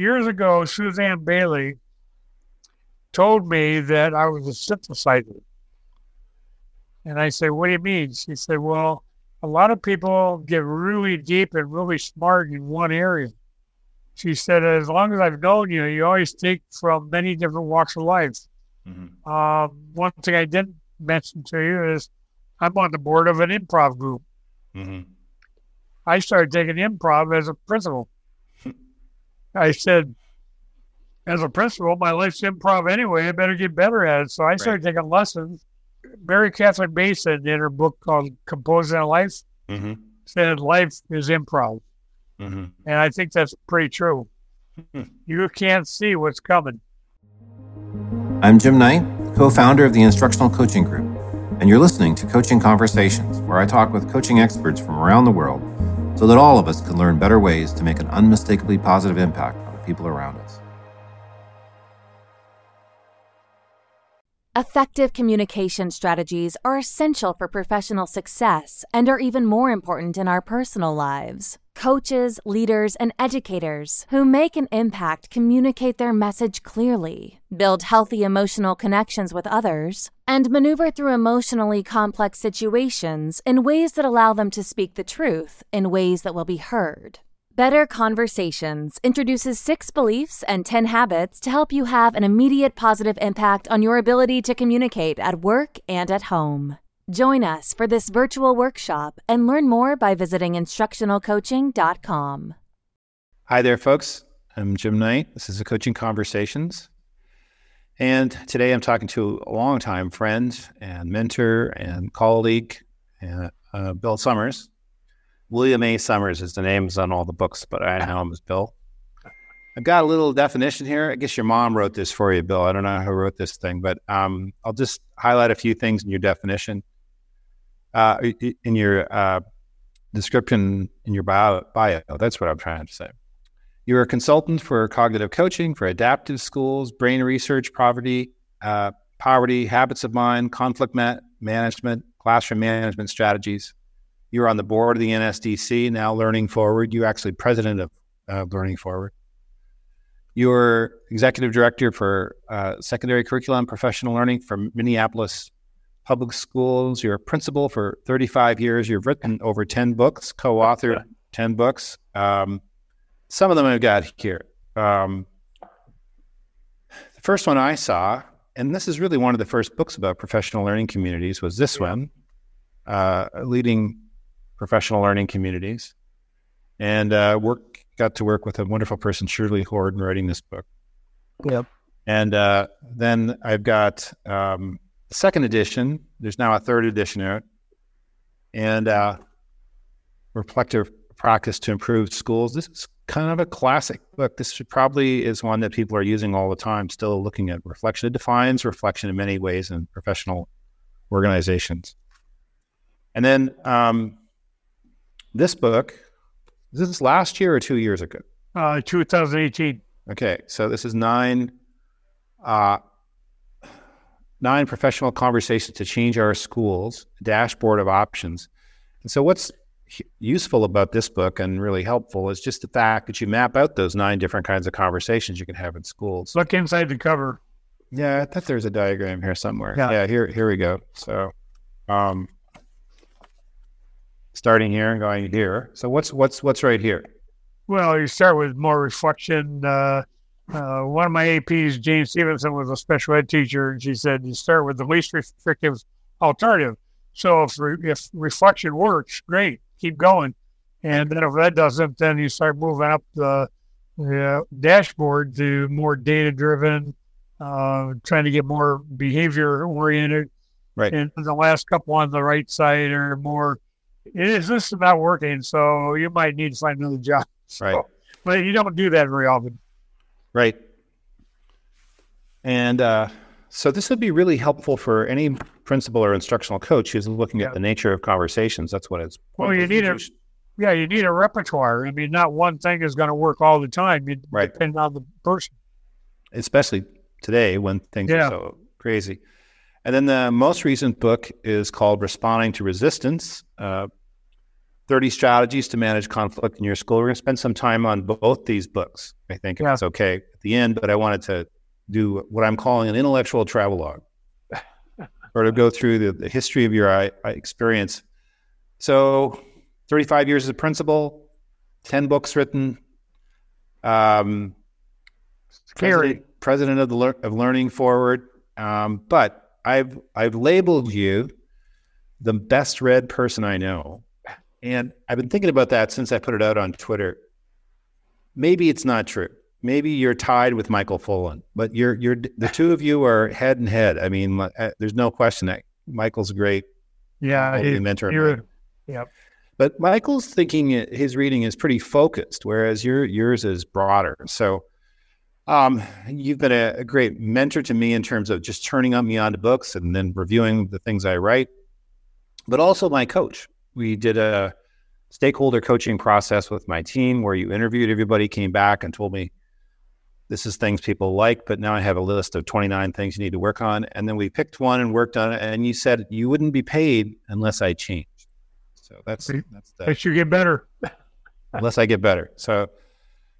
years ago, Suzanne Bailey told me that I was a synthesizer. And I said, What do you mean? She said, Well, a lot of people get really deep and really smart in one area. She said, As long as I've known you, you always think from many different walks of life. Mm-hmm. Um, one thing I didn't mention to you is I'm on the board of an improv group. Mm-hmm. I started taking improv as a principal. I said, as a principal, my life's improv anyway. I better get better at it. So I started right. taking lessons. Mary Catherine Bateson, in her book called Composing a Life, mm-hmm. said life is improv. Mm-hmm. And I think that's pretty true. Hmm. you can't see what's coming. I'm Jim Knight, co founder of the Instructional Coaching Group, and you're listening to Coaching Conversations, where I talk with coaching experts from around the world so that all of us can learn better ways to make an unmistakably positive impact on the people around us. Effective communication strategies are essential for professional success and are even more important in our personal lives. Coaches, leaders, and educators who make an impact communicate their message clearly, build healthy emotional connections with others, and maneuver through emotionally complex situations in ways that allow them to speak the truth in ways that will be heard. Better Conversations introduces six beliefs and 10 habits to help you have an immediate positive impact on your ability to communicate at work and at home. Join us for this virtual workshop and learn more by visiting instructionalcoaching.com. Hi there, folks. I'm Jim Knight. This is the Coaching Conversations. And today I'm talking to a longtime friend and mentor and colleague, uh, uh, Bill Sommers. William A. Sommers is the names on all the books, but I know him as Bill. I've got a little definition here. I guess your mom wrote this for you, Bill. I don't know who wrote this thing, but um, I'll just highlight a few things in your definition. Uh, in your uh, description in your bio, bio, that's what I'm trying to say. You're a consultant for cognitive coaching, for adaptive schools, brain research, poverty, uh, poverty, habits of mind, conflict ma- management, classroom management strategies, you're on the board of the NSDC, now Learning Forward. You're actually president of uh, Learning Forward. You're executive director for uh, secondary curriculum professional learning for Minneapolis Public Schools. You're a principal for 35 years. You've written over 10 books, co authored 10 books. Um, some of them I've got here. Um, the first one I saw, and this is really one of the first books about professional learning communities, was this one, uh, leading professional learning communities, and uh, work got to work with a wonderful person, Shirley Hord, in writing this book. Yep. And uh, then I've got um, second edition. There's now a third edition out, and uh, reflective practice to improve schools. This is kind of a classic book. This probably is one that people are using all the time, still looking at reflection. It defines reflection in many ways in professional organizations. And then um, this book, this is last year or two years ago? Uh, 2018. Okay, so this is nine, uh, nine professional conversations to change our schools, dashboard of options. And so, what's useful about this book and really helpful is just the fact that you map out those nine different kinds of conversations you can have in schools. Look inside the cover. Yeah, I thought there's a diagram here somewhere. Yeah, yeah here, here we go. So, um, starting here and going here. So what's what's what's right here? Well, you start with more reflection. Uh, uh, one of my APs, Jane Stevenson, was a special ed teacher, and she said you start with the least restrictive alternative. So if re- if reflection works, great, keep going. And then if that doesn't, then you start moving up the, the dashboard to more data driven, uh, trying to get more behavior oriented. Right. And the last couple on the right side are more it is just about working, so you might need to find another job. So, right. But you don't do that very often. Right. And uh, so this would be really helpful for any principal or instructional coach who's looking yeah. at the nature of conversations. That's what it's. Well, you need a, yeah, you need a repertoire. I mean, not one thing is going to work all the time. You right. depend on the person. Especially today when things yeah. are so crazy. And then the most recent book is called Responding to Resistance. Uh, 30 strategies to manage conflict in your school. We're going to spend some time on both these books, I think, if Yeah. it's okay at the end. But I wanted to do what I'm calling an intellectual travelogue or to go through the, the history of your uh, experience. So, 35 years as a principal, 10 books written. Um, Scary. president, president of the of Learning Forward. Um, but I've I've labeled you the best read person I know, and I've been thinking about that since I put it out on Twitter. Maybe it's not true. Maybe you're tied with Michael Fullan, but you're you're the two of you are head and head. I mean, uh, there's no question that Michael's a great Yeah, mentor. you're- yep. But Michael's thinking, his reading is pretty focused, whereas your yours is broader. So, um, you've been a, a great mentor to me in terms of just turning on me onto books and then reviewing the things I write, but also my coach. We did a stakeholder coaching process with my team where you interviewed everybody, came back and told me this is things people like, but now I have a list of 29 things you need to work on. And then we picked one and worked on it. And you said you wouldn't be paid unless I changed. So that's that's the, should get better. unless I get better. So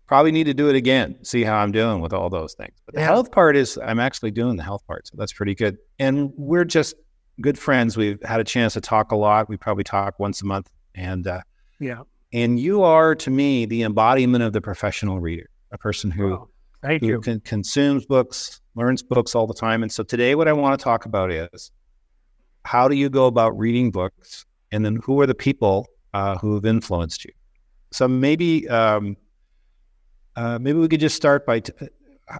probably need to do it again, see how I'm doing with all those things. But the Yeah. health part is I'm actually doing the health part. So that's pretty good. And we're just good friends. We've had a chance to talk a lot. We probably talk once a month. And uh, Yeah. and you are to me the embodiment of the professional reader, a person who Well, thank who you. con- consumes books, learns books all the time. And so today, what I want to talk about is how do you go about reading books, and then who are the people uh, who have influenced you. So maybe um, uh, maybe we could just start by t-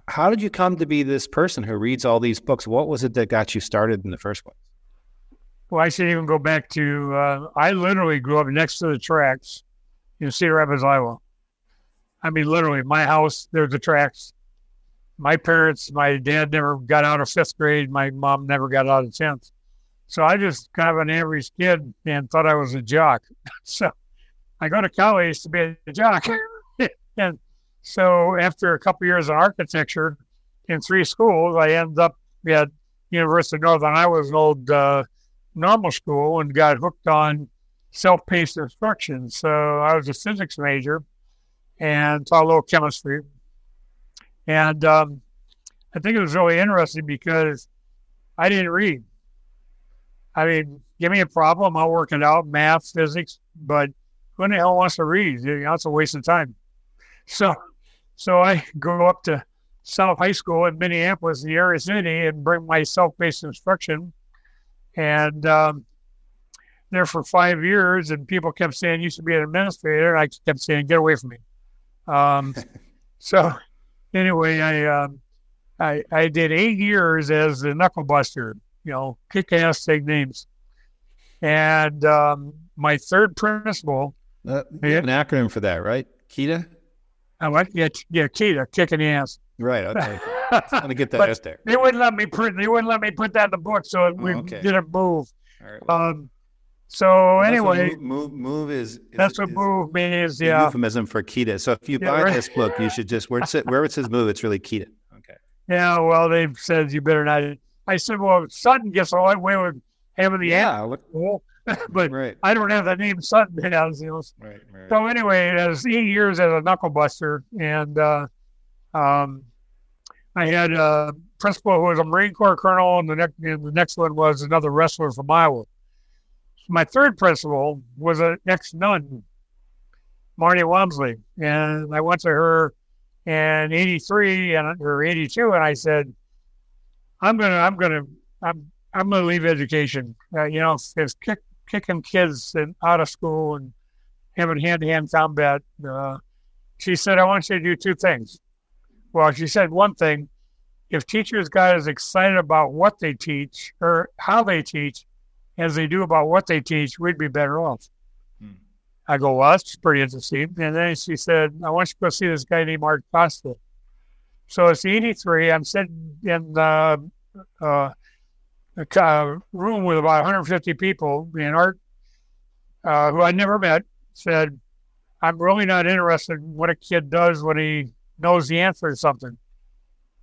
how did you come to be this person who reads all these books? What was it that got you started in the first place? Well, I should even go back to uh, I literally grew up next to the tracks in Cedar Rapids, Iowa. I mean, literally, my house, there's the tracks. My parents, my dad never got out of fifth grade. My mom never got out of 10th. So I just kind of an average kid and thought I was a jock. so I go to college to be a jock. and so after a couple years in architecture in three schools, I ended up at University of Northern Iowa, an old uh, normal school and got hooked on self-paced instruction. So I was a physics major and taught a little chemistry. And um, I think it was really interesting because I didn't read. I mean, give me a problem, I'll work it out, math, physics, but who in the hell wants to read? It's a waste of time. So, so I go up to South High School in Minneapolis, the area city, and bring my self-paced instruction and um, there for five years. And people kept saying, "You should be an administrator." I kept saying, "Get away from me." Um, so anyway, I, um, I I did eight years as a knuckle buster. You know, kick ass, take names. And um, my third principal, Uh, Yeah. An acronym for that, right? Kita. I went, yeah, yeah, Kita, kicking ass. Right. Okay. I'm gonna get that out there. They wouldn't let me print. They wouldn't let me put that in the book, so we Oh, okay. didn't move. Right. Um, so what anyway, move, move, is, is that's what is- move means. Yeah, euphemism for Kita. So if you Yeah, buy right. this book, you should just where it says, where it says move, it's really Kita. Okay. yeah. Well, they said you better not. I said, well, Sutton gets away with having the Yeah. Look, animal, but right. I don't have the name Sutton. Has, you know. Right. Right. So anyway, it was eight years as a knuckle buster, and uh, um, I had a principal who was a Marine Corps colonel, and the next the next one was another wrestler from Iowa. My third principal was an ex nun, Marty Wamsley, and I went to her in '83 and or '82, and I said, "I'm gonna, I'm gonna, I'm, I'm gonna leave education. Uh, you know, it's kick, kicking kids out of school and having hand-to-hand combat." Uh, she said, "I want you to do two things." Well, she said one thing: if teachers got as excited about what they teach or how they teach as they do about what they teach, we'd be better off. Hmm. I go, well, that's pretty interesting. And then she said, I want you to go see this guy named Art Costa. So it's 83. I'm sitting in the uh, a ca- room with about 150 people, and Art, uh, who I never met, said, I'm really not interested in what a kid does when he knows the answer to something.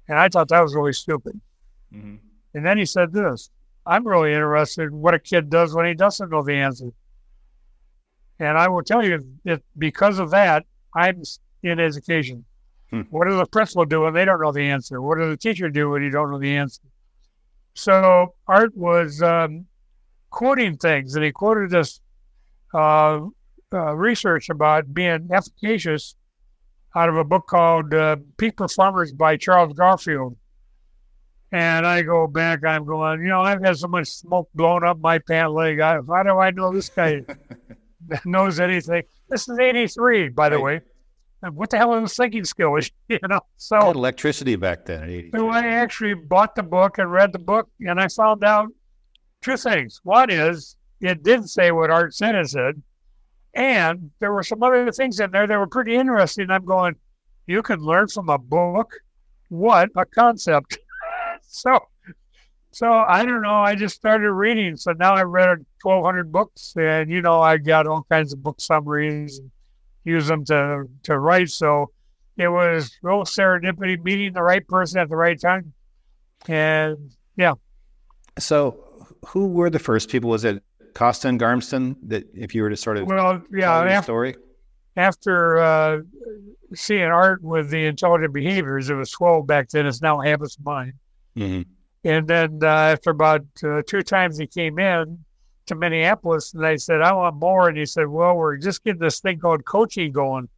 And I thought that was really stupid. hmm And then he said this I'm really interested in what a kid does when he doesn't know the answer. And I will tell you that because of that, I'm in education. Hmm. What does the principal do when they don't know the answer? What does the teacher do when you don't know the answer? So Art was um, quoting things, and he quoted this uh, uh, research about being efficacious out of a book called uh, Peak Performers by Charles Garfield. And I go back, I'm going, you know, I've had so much smoke blown up my pant leg. I, how do I know this guy knows anything? This is 83, by the right. way. What the hell is thinking skill? you know, so electricity back then. So I actually bought the book and read the book, and I found out two things. One is it did say what Art said it said, and there were some other things in there that were pretty interesting. I'm going, you can learn from a book. What a concept! so, so I don't know. I just started reading. So now I've read 1,200 books, and you know I got all kinds of book summaries and use them to to write. So it was real serendipity, meeting the right person at the right time, and yeah. So, who were the first people? Was it Costa and Garmston that if you were to sort of well, yeah, after, story after uh, seeing art with the intelligent behaviors, it was twelve back then. It's now habits of mind. Mm-hmm. And then uh, after about uh, two times he came in to Minneapolis, and I said, "I want more." And he said, "Well, we're just getting this thing called coaching going."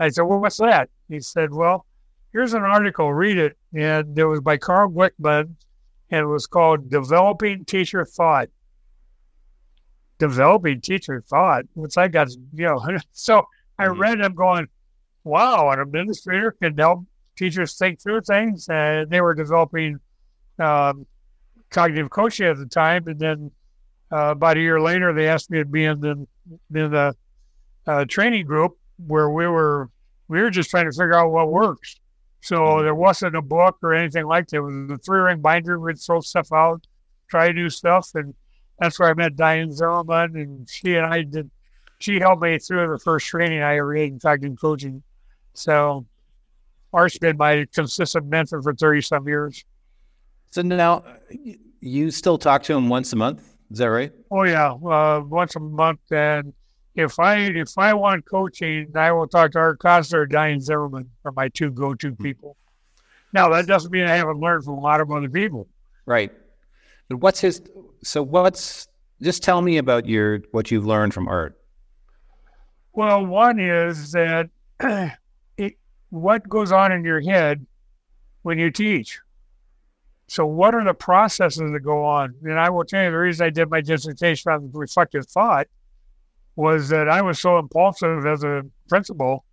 I said, "Well, what's that?" He said, "Well, here's an article. Read it." And it was by Carl Glickman, and it was called "Developing Teacher Thought." Developing teacher thought, once I got, you know, so I mm-hmm. read them going, wow, an administrator can help teachers think through things. And they were developing um, cognitive coaching at the time. And then uh, about a year later, they asked me to be in the, in the uh, training group where we were, we were just trying to figure out what works. So mm-hmm. there wasn't a book or anything like that. It was a three ring binder. We'd throw stuff out, try new stuff. And that's where I met Diane Zimmerman, and she and I did. She helped me through the first training I ever did in cognitive coaching. So, Art's been my consistent mentor for thirty some years. So now, you still talk to him once a month? Is that right? Oh yeah, uh, once a month. And if I if I want coaching, I will talk to Art Costa or Diane Zimmerman are my two go to hmm. people. Now that doesn't mean I haven't learned from a lot of other people. Right. But what's his so what's just tell me about your what you've learned from art. Well, one is that it, what goes on in your head when you teach. So, what are the processes that go on? And I will tell you the reason I did my dissertation on reflective thought was that I was so impulsive as a principal.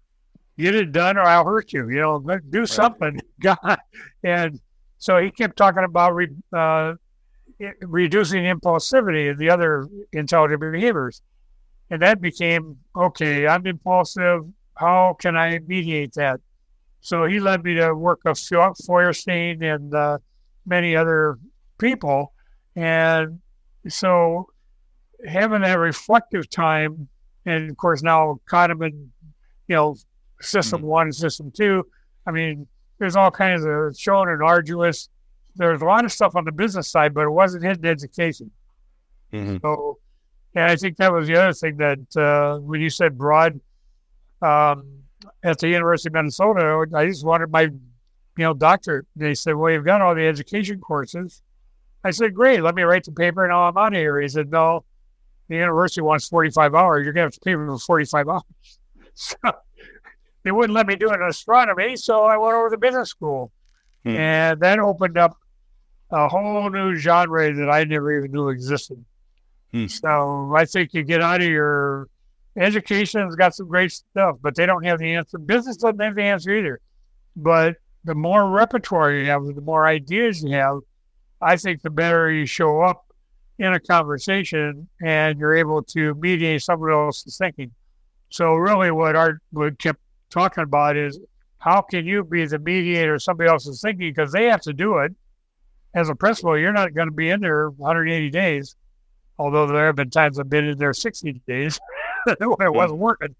Get it done, or I'll hurt you. You know, do something, God. And so he kept talking about re, uh, reducing impulsivity and the other intelligent behaviors. And that became okay, I'm impulsive. How can I mediate that? So he led me to work with Feuerstein and uh, many other people. And so having that reflective time, and of course now Kahneman, you know, system mm-hmm. one, system two. I mean, there's all kinds of Schön and Argyris there's a lot of stuff on the business side, but it wasn't hidden education. Mm-hmm. So, and I think that was the other thing that uh, when you said broad um, at the University of Minnesota, I just wanted my, you know, doctor. They said, "Well, you've got all the education courses." I said, "Great, let me write the paper, and I'm out of here." He said, "No, the university wants 45 hours. You're going to have to pay for 45 hours." So they wouldn't let me do it in astronomy, so I went over to business school, hmm. and that opened up a whole new genre that I never even knew existed. Hmm. So I think you get out of your education's got some great stuff, but they don't have the answer. Business doesn't have the answer either. But the more repertoire you have, the more ideas you have, I think the better you show up in a conversation and you're able to mediate someone else's thinking. So really what Art would kept talking about is how can you be the mediator of somebody else's thinking because they have to do it as a principal, you're not going to be in there 180 days. Although there have been times I've been in there 60 days when it wasn't working.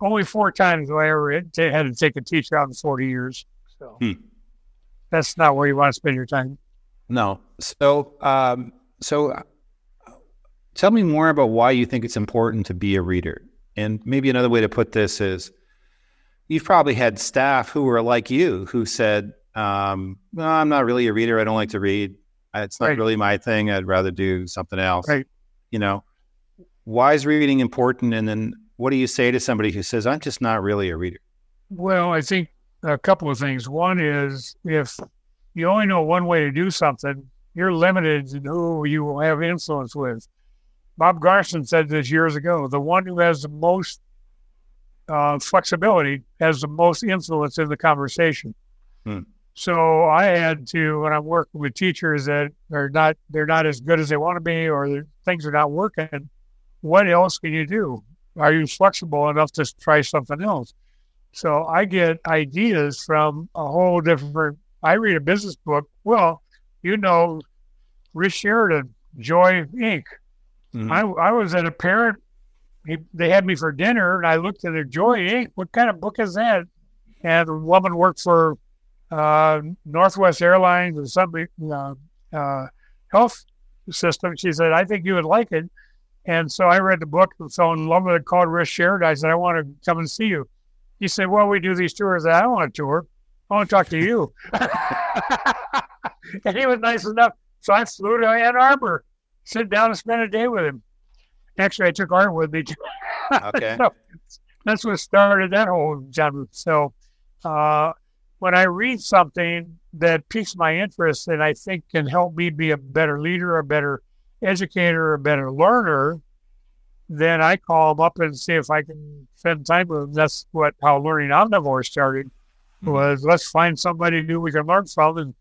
Only four times I ever had to take a teacher out in 40 years. So hmm. that's not where you want to spend your time. No. So, um, so tell me more about why you think it's important to be a reader. And maybe another way to put this is you've probably had staff who were like you who said, um, I'm not really a reader. I don't like to read. It's not right. really my thing. I'd rather do something else. Right. You know, why is reading important? And then what do you say to somebody who says, I'm just not really a reader? Well, I think a couple of things. One is if you only know one way to do something, you're limited in who you will have influence with. Bob Garmston said this years ago the one who has the most uh, flexibility has the most influence in the conversation. Hmm. So I had to when I'm working with teachers that are not they're not as good as they want to be or things are not working. What else can you do? Are you flexible enough to try something else? So I get ideas from a whole different. I read a business book. Well, you know, Rich Sheridan, Joy Inc. Mm-hmm. I I was at a parent. He, they had me for dinner, and I looked at their Joy Inc. What kind of book is that? And the woman worked for uh, Northwest Airlines or something uh, uh, health system. She said, "I think you would like it." And so I read the book and fell in love with it. Called Rich Sheridan. I said, "I want to come and see you." He said, Well, we do these tours. I don't want a tour. I want to talk to you. and he was nice enough. So I flew to Ann Arbor, sit down and spend a day with him. Actually, I took Art with me. okay. so that's what started that whole genre. So uh, when I read something that piques my interest and I think can help me be a better leader, a better educator, a better learner, then I call them up and see if I can spend time with them. That's what how learning omnivore started. Mm-hmm. Was let's find somebody new we can learn from, and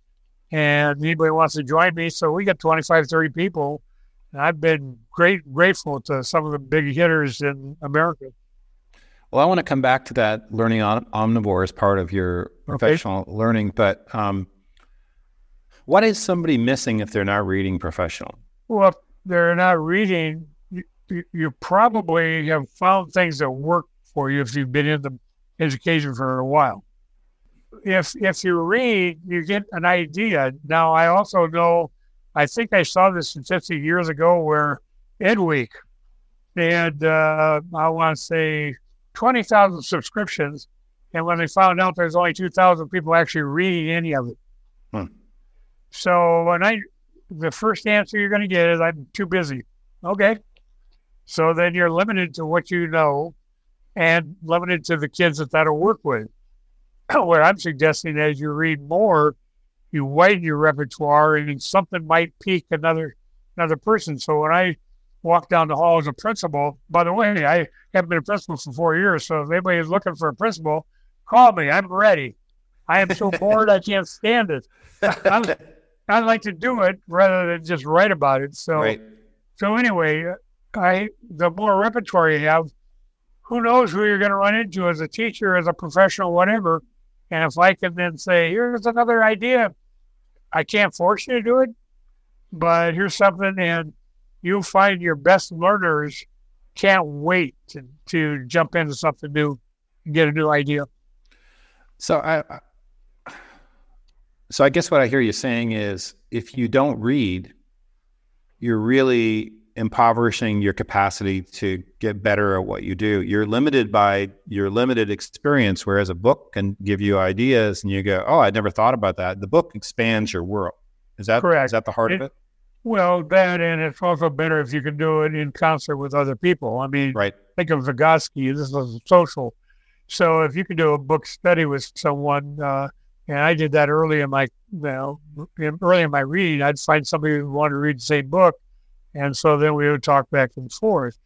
and anybody wants to join me. So we got 25, 30 people. And I've been great grateful to some of the big hitters in America. Well, I want to come back to that learning om- omnivore as part of your professional okay. learning, but um, what is somebody missing if they're not reading professional? Well, they're not reading you, probably have found things that work for you if you've been in the education for a while. If if you read, you get an idea. Now, I also know, I think I saw this statistic years ago where Edweek they had, uh, I want to say, twenty thousand subscriptions, and when they found out there's only two thousand people actually reading any of it. Hmm. So when I, the first answer you're going to get is, "I'm too busy." Okay, so then you're limited to what you know and limited to the kids that that'll work with. what I'm suggesting as you read more, you widen your repertoire and something might pique another another person. So when I walk down the hall as a principal, by the way, I haven't been a principal for four years. So if anybody is looking for a principal, call me. I'm ready. I am so bored I can't stand it. I'd like to do it rather than just write about it. So right. so anyway, I the more repertoire you have, who knows who you're going to run into as a teacher, as a professional, whatever. And if I can then say, here's another idea, I can't force you to do it, but here's something, and you'll find your best learners can't wait to, to jump into something new and get a new idea. So I, so I guess what I hear you saying is, if you don't read, you're really impoverishing your capacity to get better at what you do. You're limited by your limited experience, whereas a book can give you ideas and you go, Oh, I'd never thought about that. The book expands your world. Is that correct? Is that the heart it, of it? Well, that and it's also better if you can do it in concert with other people. I mean, right. think of Vygotsky, this is social. So if you can do a book study with someone, uh, and I did that early in my, you know, early in my reading, I'd find somebody who wanted to read the same book and so then we would talk back and forth.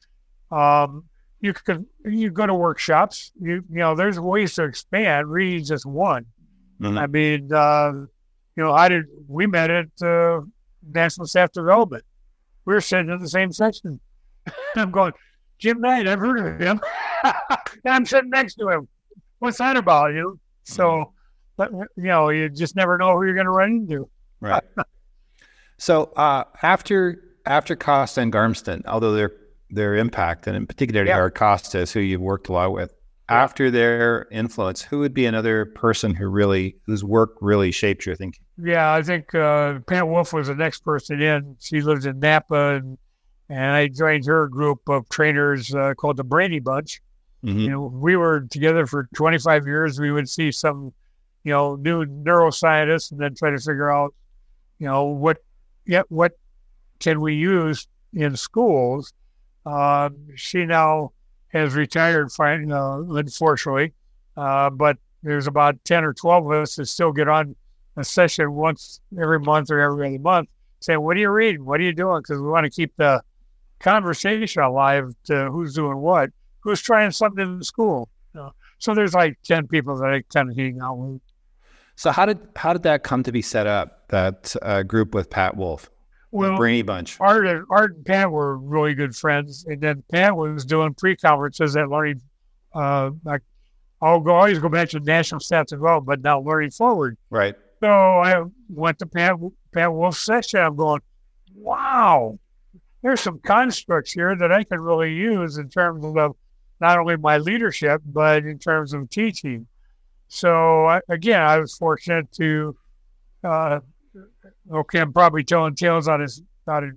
Um, you could you go to workshops. You you know, there's ways to expand. Reading just one. Mm-hmm. I mean, uh, you know, I did. We met at uh, National Staff Development. We were sitting in the same section. I'm going, Jim Knight. I've heard of him. I'm sitting next to him. What's that about? You so, mm-hmm. you know, you just never know who you're going to run into. Right. so uh, after after Costa and Garmston, although their their impact, and in particular, yeah. Costa is who you've worked a lot with. After their influence, who would be another person who really whose work really shaped your thinking? Yeah, I think uh, Pat Wolfe was the next person in. She lives in Napa, and and I joined her group of trainers uh, called the Brady Bunch. Mhm. You know, we were together for 25 years. We would see some, you know, new neuroscientists and then try to figure out, you know, what, yeah, what can we use in schools. Um, she now has retired, uh, unfortunately, uh, but there's about 10 or 12 of us that still get on a session once every month or every other month saying, What are you reading? What are you doing? Because we want to keep the conversation alive to who's doing what, who's trying something in school. You know? So there's like 10 people that I kind of hang out with. So how did how did that come to be set up? That uh, group with Pat Wolfe, Well, Brainy Bunch. Art and Art and Pat were really good friends, and then Pat was doing pre-conferences at Learning. Uh, like I'll go always go back to National Stats and Well, but now Learning Forward. Right. So I went to Pat Pat Wolfe's session. I'm going, wow, there's some constructs here that I can really use in terms of not only my leadership but in terms of teaching. So I, again, I was fortunate to. Uh, okay, I'm probably telling tales on his out of.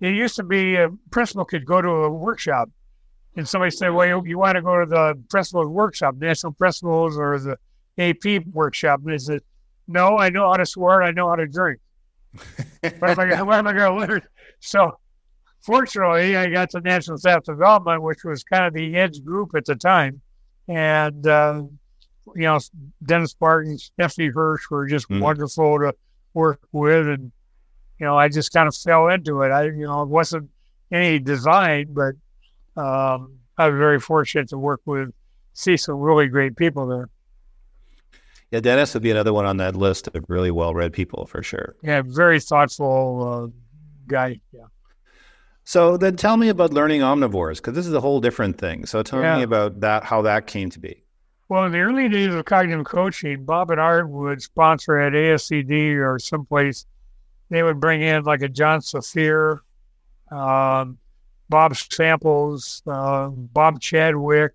It used to be a principal could go to a workshop, and somebody said, "Well, you, you want to go to the principal's workshop, national principals, or the AP workshop?" And they said, "No, I know how to swear. I know how to drink. what am I, gonna- what am I going to learn?" So, fortunately, I got to National Staff Development, which was kind of the edge group at the time, and uh, you know, Dennis Barton, Stephanie Hirsh were just Mhm. wonderful to work with, and you know, I just kind of fell into it. I, you know, it wasn't any design, but um, I was very fortunate to work with, see some really great people there. Yeah, Dennis would be another one on that list of really well-read people for sure. Yeah, very thoughtful uh, guy. Yeah. So then tell me about learning omnivores because this is a whole different thing. So tell Yeah. me about that, how that came to be. Well, in the early days of cognitive coaching, Bob and Art would sponsor at ASCD or someplace. They would bring in like a John Saphier, um, Bob Samples, uh, Bob Chadwick,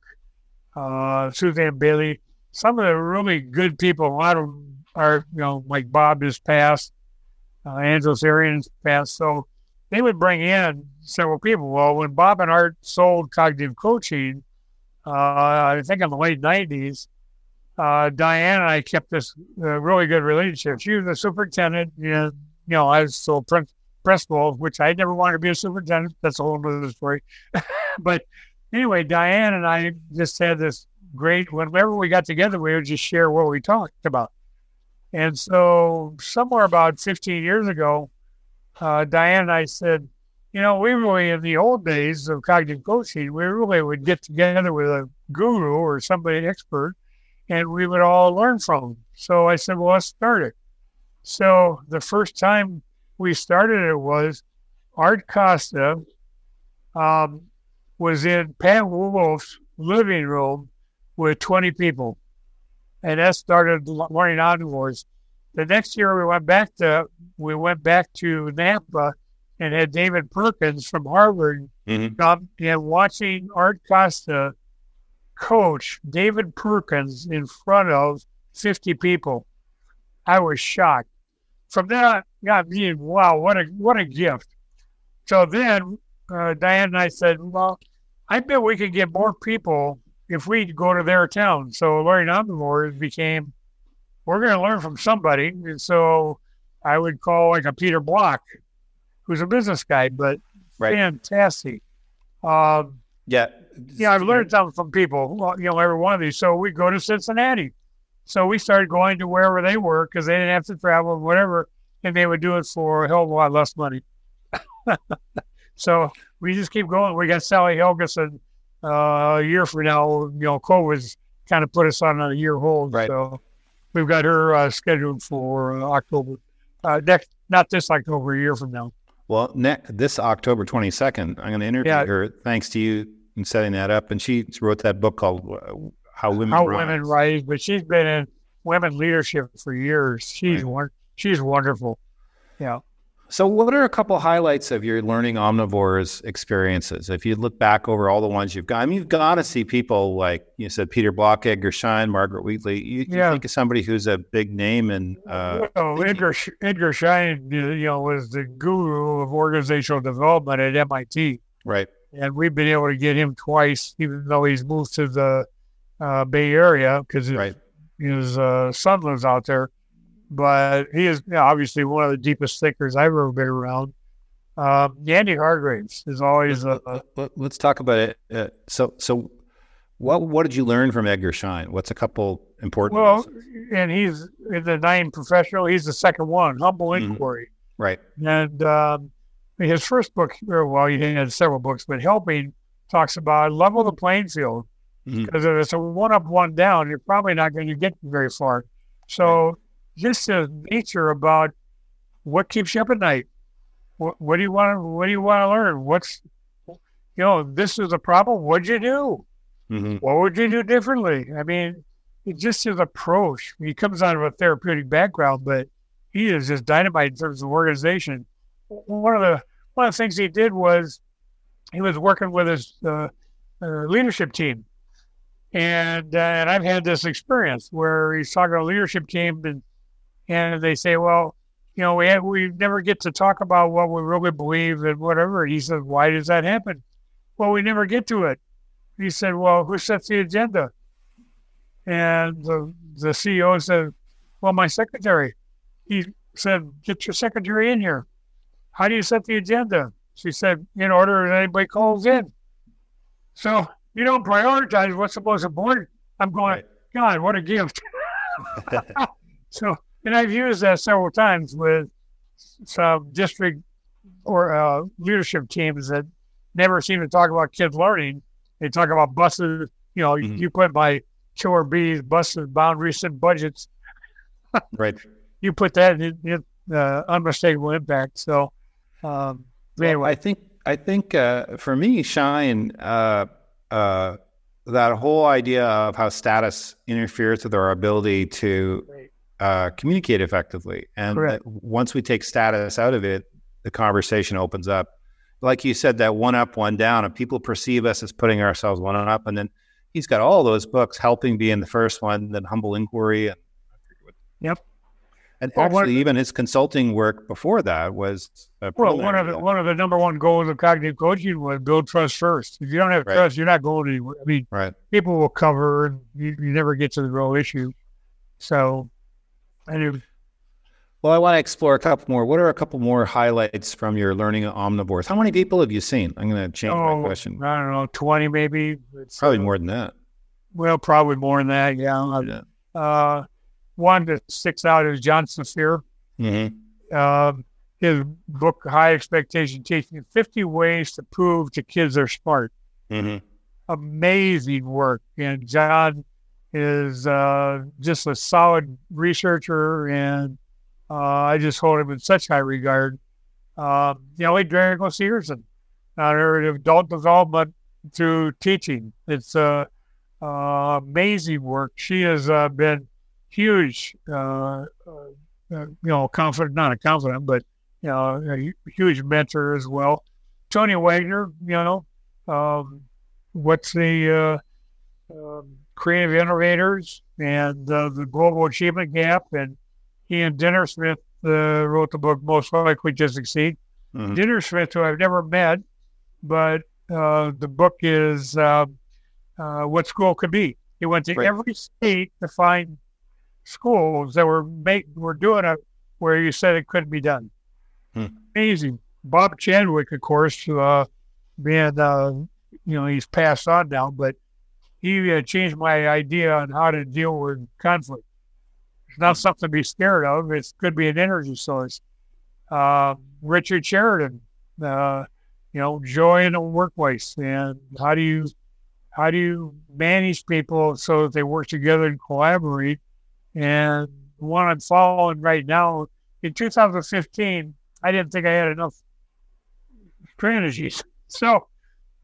uh, Suzanne Bailey. Some of the really good people. A lot of are, you know, like Bob is passed, uh, Angeles Arrien's passed. So they would bring in several people. Well, when Bob and Art sold cognitive coaching, uh, I think in the late 90s, uh, Diane and I kept this uh, really good relationship. She was a superintendent. You know, you know I was still prin- principal, which I never wanted to be a superintendent. That's a whole other story. but anyway, Diane and I just had this great, whenever we got together, we would just share what we talked about. And so, somewhere about 15 years ago, uh, Diane and I said, you know, we really, in the old days of cognitive coaching, we really would get together with a guru or somebody expert and we would all learn from them. So I said, well, let's start it. So the first time we started it was Art Costa um, was in Pat Wolfe's living room with 20 people. And that started learning omnivores. The next year we went back to we went back to Napa and had David Perkins from Harvard Mhm. come and watching Art Costa coach David Perkins in front of 50 people. I was shocked. From that, got me, wow, what a what a gift. So then uh, Diane and I said, well, I bet we could get more people if we go to their town. So learning omnivores became, we're going to learn from somebody. And so I would call like a Peter Block, who's a business guy, but Right. fantastic. Um, Yeah. yeah, I've learned something from people, you know, every one of these. So we go to Cincinnati. So we started going to wherever they were because they didn't have to travel, and whatever, and they would do it for a hell of a lot less money. so we just keep going. We got Sally Helgesen uh, a year from now. You know, COVID's kind of put us on a year hold. Right. So we've got her uh, scheduled for uh, October. Uh, next, not this October, a year from now. Well, next this October 22nd, I'm going to interview Yeah. her thanks to you in setting that up. And she wrote that book called uh, How Women how Rise. women rise, but she's been in women leadership for years. She's Right. won- she's wonderful. Yeah. So, what are a couple highlights of your learning omnivores experiences? If you look back over all the ones you've got, I mean, you've got to see people like you said, Peter Block, Edgar Schein, Margaret Wheatley. You, you Yeah. think of somebody who's a big name and uh, well, Edgar Edgar Schein, you know, was the guru of organizational development at MIT, right, and we've been able to get him twice, even though he's moved to the uh, Bay Area because his, right, his uh, son lives out there. But he is you know, obviously one of the deepest thinkers I've ever been around. Um, Andy Hargreaves is always a, a Let, us talk about it. Uh, so, so what what did you learn from Edgar Schein? What's a couple important? well, lessons? and he's in the nine professional. He's the second one, Humble Mhm. Inquiry. right, And um, his first book, well, he had several books, but Helping talks about level the playing field Mhm. because if it's a one up, one down, you're probably not going to get very far. So just the nature about what keeps you up at night. What, what do you want to What do you want to learn? What's you know, this is a problem. What'd you do? Mhm. What would you do differently? I mean, it just his approach. He comes out of a therapeutic background, but he is just dynamite in terms of organization. One of the one of the things he did was he was working with his uh, uh, leadership team, and uh, and I've had this experience where he's talking to a leadership team, and and they say, well, you know, we have, we never get to talk about what we really believe and whatever. He said, why does that happen? Well, we never get to it. He said, well, who sets the agenda? And the, the CEO said, well, my secretary. He said, get your secretary in here. How do you set the agenda? She said, in order that anybody calls in. So you don't prioritize what's the most important. I'm going, Right. God, what a gift. so, and I've used that several times with some district or uh, leadership teams that never seem to talk about kids learning. They talk about buses. You know, Mhm. you put my chore bees, buses, boundaries, and budgets. right. You put that in, in uh, unmistakable impact. So, um, Well, anyway, I think I think uh, for me, Schein, uh, uh, that whole idea of how status interferes with our ability to uh, communicate effectively, and Correct. once we take status out of it, the conversation opens up. Like you said, that one up, one down, and people perceive us as putting ourselves one up, and then he's got all those books, helping being the first one, then humble inquiry, and Yep. And Well, actually, even his consulting work before that was well, one of the one of the number one goals of cognitive coaching was build trust first. If you don't have Right. trust, you're not going anywhere. I mean, right. people will cover, and you, you never get to the real issue. So, anyway, Well, I want to explore a couple more. What are a couple more highlights from your learning omnivores? How many people have you seen? I'm going to change oh, my question. I don't know, twenty maybe. It's, Probably uh, more than that. Well, probably more than that. Yeah. Yeah. Uh, one that sticks out is John Saphier. Mm-hmm. Um, his book, High Expectation Teaching 50 Ways to Prove to Kids They're Smart. Mm-hmm. Amazing work. And John is uh, just a solid researcher, and uh, I just hold him in such high regard. Um, you know, Drago-Severson, on her adult development through teaching. It's uh, uh, amazing work. She has uh, been huge, uh, uh, uh, you know, confident, not a confident, but, you know, a huge mentor as well. Tony Wagner, you know, um, what's the uh, um, creative innovators and uh, the global achievement gap. And he and Dintersmith uh, wrote the book Most Likely to Succeed. Mhm. Dintersmith, who I've never met, but uh, the book is uh, uh, What School Could Be. He went to Right. every state to find schools that were make, were doing it where you said it couldn't be done. Hmm. Amazing. Bob Chadwick, of course, uh, being uh, you know he's passed on now, but he uh, changed my idea on how to deal with conflict. It's not something to be scared of. It could be an energy source. Uh, Richard Sheridan, uh, you know, joy in the workplace, and how do you how do you manage people so that they work together and collaborate? And the one I'm following right now in 2015, I didn't think I had enough strategies. So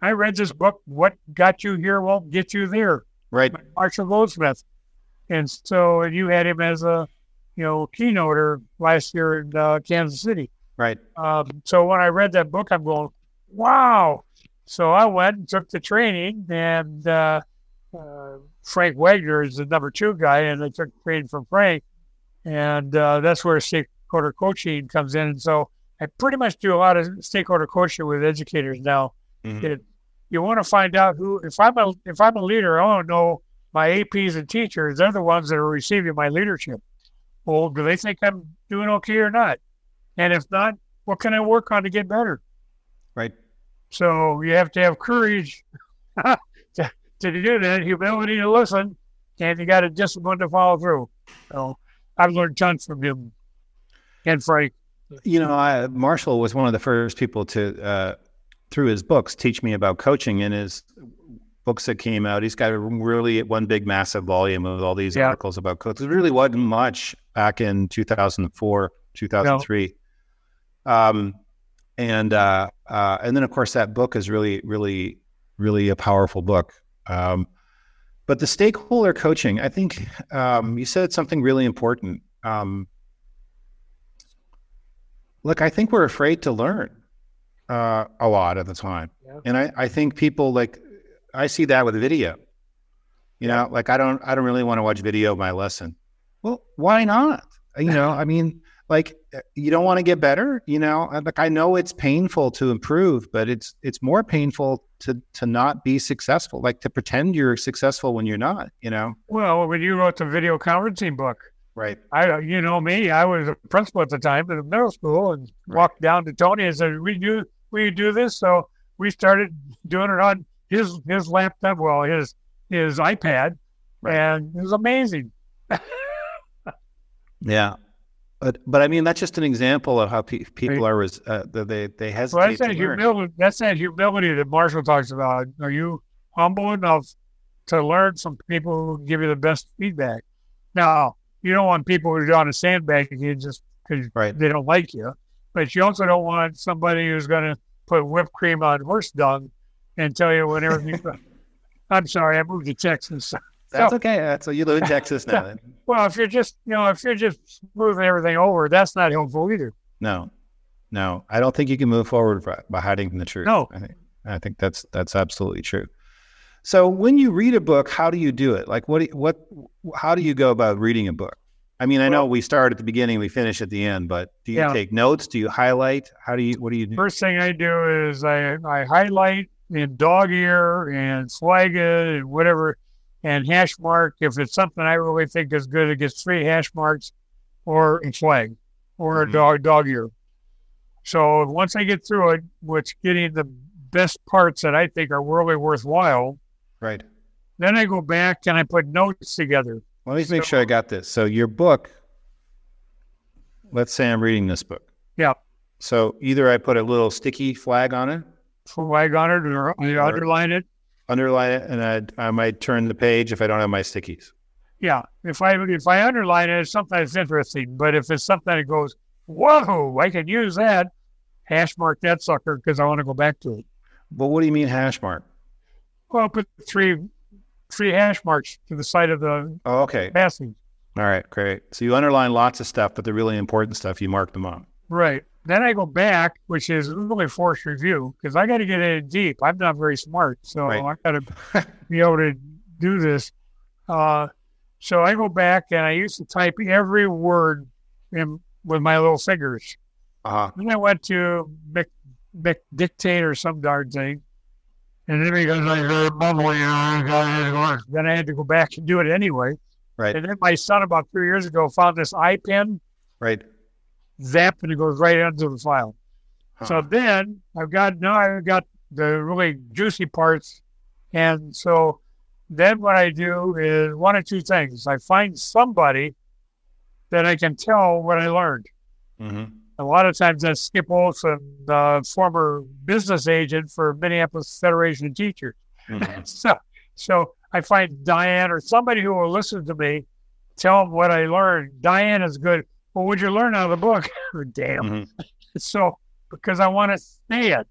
I read this book, What Got You Here Won't Get You There, Right. by Marshall Goldsmith. And so you had him as a, you know, keynoter last year in uh, Kansas City. Right. Um, so when I read that book, I'm going, wow. So I went and took the training, and uh, uh, Frank Wagner is the number two guy, and I took training from Frank, and uh, that's where stakeholder coaching comes in. And so I pretty much do a lot of stakeholder coaching with educators now. Mhm. It, you want to find out who, if I'm a if I'm a leader, I want to know my APs and teachers. They're the ones that are receiving my leadership. Well, do they think I'm doing okay or not? And if not, what can I work on to get better? Right. So you have to have courage to, to do that, humility to listen, and you got a discipline to follow through. So I've learned tons from him and Frank. You know, I, Marshall was one of the first people to, uh, through his books, teach me about coaching. In his books that came out, he's got a really one big, massive volume of all these Yeah. articles about coaches. There really wasn't much back in 2004, 2003. Um, and uh, uh, and then of course that book is really, really, really a powerful book. Um, but the stakeholder coaching, I think um, you said something really important. Um, look, I think we're afraid to learn uh, a lot at the time, Yeah. and I, I think people like I see that with video. You know, like I don't I don't really want to watch video of my lesson. Well, why not? You know, I mean, like uh, you don't want to get better. You know, like I know it's painful to improve, but it's it's more painful to to not be successful. Like to pretend you're successful when you're not. You know, Well, when you wrote the video conferencing book, right? I, you know me, I was a principal at the time in the middle school and Right. walked down to Tony and said, "We do, we do this." So we started doing it on his his laptop, well, his his iPad, Right. and it was amazing. Yeah. But but I mean that's just an example of how pe- people are res- uh, they they hesitate So that's that learn. humility. That's that humility that Marshall talks about. Are you humble enough to learn from people who give you the best feedback? Now, you don't want people who are on a sandbag you just because Right. they don't like you, but you also don't want somebody who's going to put whipped cream on horse dung and tell you when everything's. I'm sorry, I moved to Texas. That's okay. So you live in Texas now. Then. Well, if you're just, you know, if you're just smoothing everything over, that's not helpful either. No, no, I don't think you can move forward by, by hiding from the truth. No. I think I think that's that's absolutely true. So when you read a book, how do you do it? Like what do you- what how do you go about reading a book? I mean, I know we start at the beginning, we finish at the end, but do you Yeah. take notes? Do you highlight? How do you what do you do? First thing I do is I, I highlight in dog ear and it and whatever and hash mark. If it's something I really think is good, it gets three hash marks or a flag or Mhm. a dog dog ear. So once I get through it, which getting the best parts that I think are really worthwhile, Right. then I go back and I put notes together. Let me make sure I got this. So your book, let's say I'm reading this book. Yeah. So either I put a little sticky flag on it, Flag on it or I Or- underline it. underline it, and I I might turn the page if I don't have my stickies. Yeah, if I if I underline it, sometimes it's something that's interesting. But if it's something that goes, whoa, I can use that, hash mark that sucker because I want to go back to it. But what do you mean hash mark? Well, put three three hash marks to the side of the Oh, okay. passage. All right, great. So you underline lots of stuff, but the really important stuff you mark them up. Right. Then I go back, which is really forced review because I got to get in deep. I'm not very smart, so Right. I got to be able to do this. Uh, so I go back and I used to type every word in with my little fingers. Uh huh. Then I went to Mc, Mc Dictate or some darn thing. And then because I heard mumbling, uh, then I had to go back and do it anyway. Right. And then my son, about three years ago, found this iPen, Right. zap, and it goes right into the file. So then I've got, now I've got the really juicy parts. And so then what I do is one of two things. I find somebody that I can tell what I learned. Mhm. A lot of times that's Skip Olson, the former business agent for Minneapolis Federation of Teachers. Mhm. So, so I find Diane or somebody who will listen to me, tell them what I learned. Diane is good. Well, what'd you learn out of the book? Damn. Mhm. So, because I want to say it.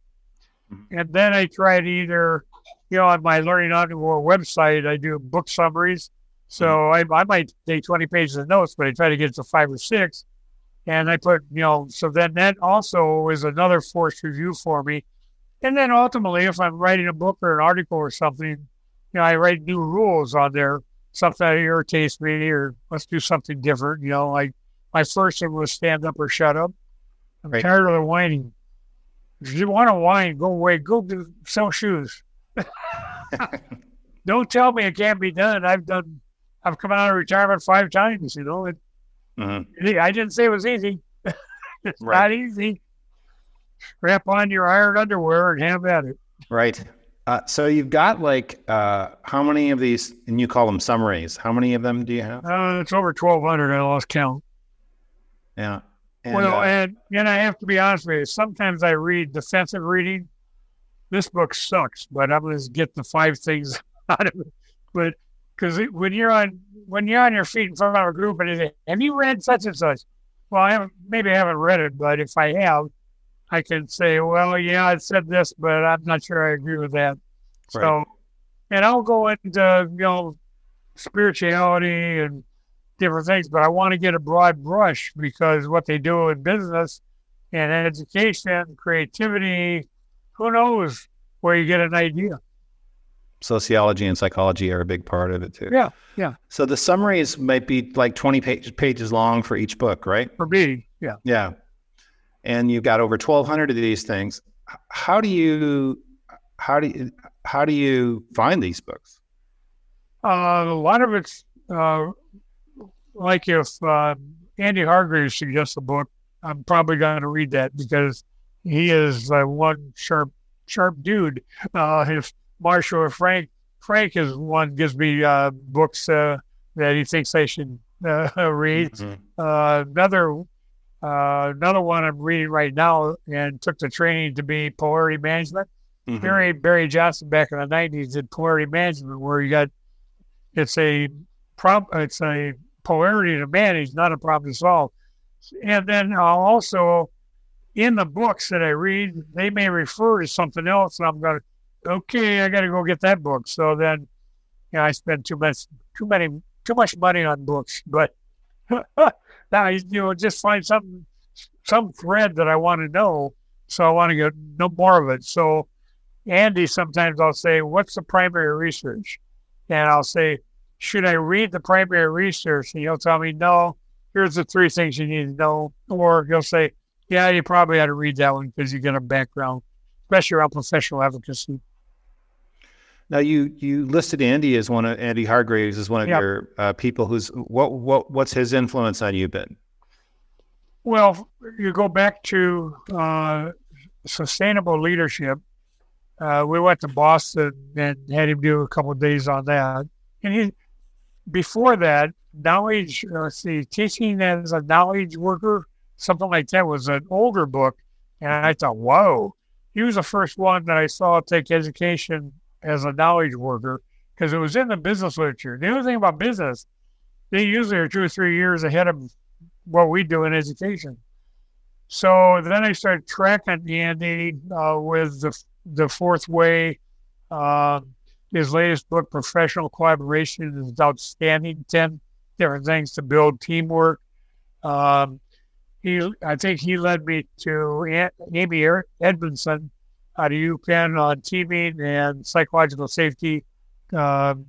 Mhm. And then I try to either, you know, on my Learning Entrepreneur website, I do book summaries. So I, I might take 20 pages of notes, but I try to get to five or six. And I put, you know, so then that also was another forced review for me. And then ultimately, if I'm writing a book or an article or something, you know, I write new rules on there, something that irritates me, or let's do something different. You know, like my first one was stand up or shut up. I'm Right. tired of the whining. If you want to whine, go away. Go do sell shoes. Don't tell me it can't be done. I've done. I've come out of retirement five times. You know, it, Mhm. I didn't say it was easy. it's Right. not easy. Wrap on your iron underwear and have at it. Right. Uh, so you've got like uh, how many of these, and you call them summaries? How many of them do you have? Uh, it's over twelve hundred. I lost count. Yeah. And, well, uh, and and I have to be honest with you. Sometimes I read defensive reading. This book sucks, but I'm going to get the five things out of it. But because when you're on when you're on your feet in front of a group and they say, "Have you read such and such?" Well, I haven't. Maybe I haven't read it, but if I have, I can say, "Well, yeah, I said this, but I'm not sure I agree with that." So, and I'll go into you know spirituality and different things, but I want to get a broad brush because what they do in business and education, creativity, who knows where you get an idea. Sociology and psychology are a big part of it too. Yeah, yeah. So the summaries might be like 20 page, pages long for each book, right? For me, yeah. Yeah. And you've got over 1200 of these things. How do you, how do you, how do you find these books? Uh, a lot of it's uh, like if uh, Andy Hargreaves suggests a book, I'm probably going to read that because he is uh, one sharp, sharp dude. Uh, if Marshall or Frank, Frank is one gives me uh, books uh, that he thinks I should uh, read. Mhm. Uh, another uh, another one I'm reading right now and took the training to be polarity management. Mhm. Barry Barry Johnson back in the '90s did polarity management, where you got it's a prob it's a polarity to manage, not a problem to solve. And then also in the books that I read, they may refer to something else, and I'm going, to okay, I got to go get that book. So then, you know, I spend too much, too many, too much money on books, but now you know, just find something, some thread that I want to know. So I want to get no more of it. So Andy, sometimes I'll say, "What's the primary research?" And I'll say, "Should I read the primary research?" And he'll tell me, "No. Here's the three things you need to know." Or he'll say, "Yeah, you probably ought to read that one because you get a background, especially around professional advocacy." Now you you listed Andy as one of Andy Hargreaves as one of Yep. your uh, people who's what what what's his influence on you been? Well, you go back to uh, sustainable leadership. Uh, we went to Boston and had him do a couple of days on that. And he, before that, knowledge, uh, let's see, teaching as a knowledge worker, something like that was an older book. And I thought, whoa, he was the first one that I saw take education as a knowledge worker because it was in the business literature. The other thing about business, they usually are two or three years ahead of what we do in education. So then I started tracking Andy uh, with the the fourth way. Uh, his latest book, Professional Collaboration, is outstanding. Ten different things to build teamwork. Um, he, I think he led me to Amy Edmondson out of UPenn on teaming and psychological safety, um,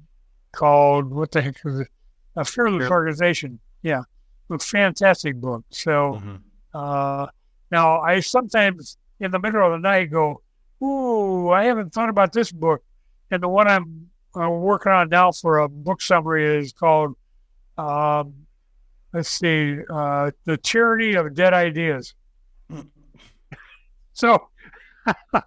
called what the heck is it? A fearless Fear- organization. Yeah, a fantastic book. So. Mhm. Uh, now, I sometimes in the middle of the night go, "Ooh, I haven't thought about this book." And the one I'm uh, working on now for a book summary is called, um, let's see, uh, "The Tyranny of Dead Ideas." so,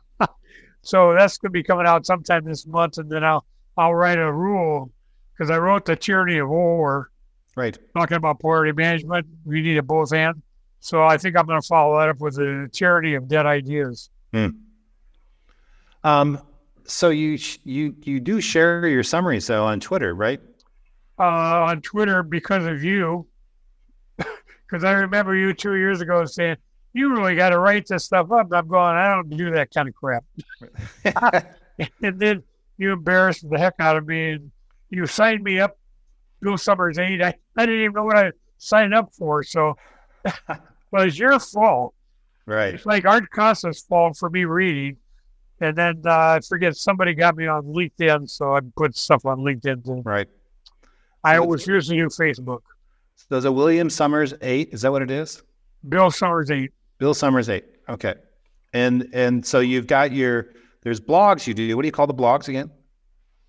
so that's going to be coming out sometime this month, and then I'll I'll write a rule because I wrote "The Tyranny of War." Right. talking about polarity management. We need it both and. So I think I'm going to follow that up with the charity of dead ideas. Um. So you you you do share your summaries though on Twitter, right? Uh, on Twitter because of you, because I remember you two years ago saying you really got to write this stuff up. And I'm going, I don't do that kind of crap. and then you embarrassed the heck out of me, and you signed me up. Bill Sommers eight. I, I didn't even know what I signed up for. So Well, it's your fault. Right. It's like Art Costa's fault for me reading. And then uh, I forget somebody got me on LinkedIn, so I put stuff on LinkedIn. Too. Right. I was using you Facebook. So is it William Sommers eight? Is that what it is? Bill Sommers eight. Bill Sommers eight. Okay. And and so you've got your there's blogs you do. What do you call the blogs again?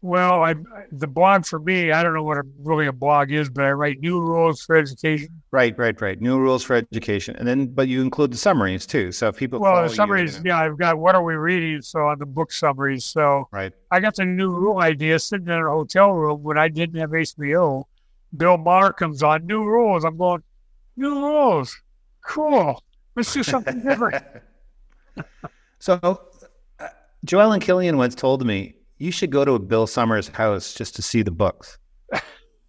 Well, I the blog for me, I don't know what a, really a blog is, but I write new rules for education. Right, right, right. New rules for education, and then but you include the summaries too. So if people Well, the summaries, you, yeah, I've got what are we reading? So on the book summaries, so right, I got the new rule idea sitting in a hotel room when I didn't have HBO. Bill comes on, new rules. I'm going, new rules, cool. Let's do something different. so, uh, and Killian once told me you should go to Bill Sommers house just to see the books.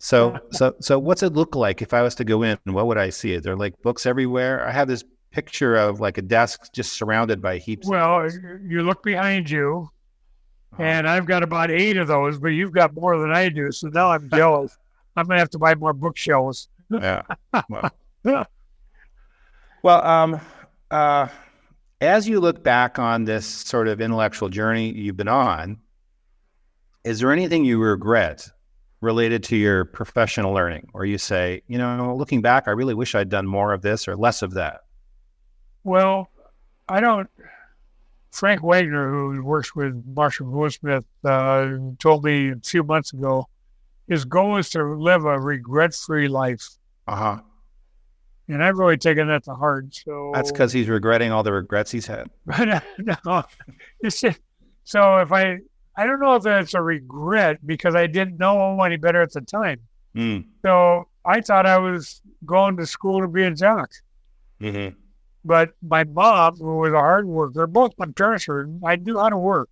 So, so, so, what's it look like if I was to go in? What would I see? Is there like books everywhere? I have this picture of like a desk just surrounded by heaps. Well, you look behind you, uh-huh. and I've got about eight of those, but you've got more than I do. So now I'm jealous. I'm gonna have to buy more bookshelves. yeah. Well, well um, uh, as you look back on this sort of intellectual journey you've been on, is there anything you regret related to your professional learning, or you say, you know, looking back, I really wish I'd done more of this or less of that? Well, I don't. Frank Wagner, who works with Marshall Goldsmith, uh, told me a few months ago his goal is to live a regret free life. Uh huh. And I've really taken that to heart. So that's because he's regretting all the regrets he's had. no, it's just, so if I, I don't know if that's a regret because I didn't know any better at the time. Mm. So I thought I was going to school to be a jock. Mm-hmm. But my mom, who was a hard worker, both my parents were, I knew how to work.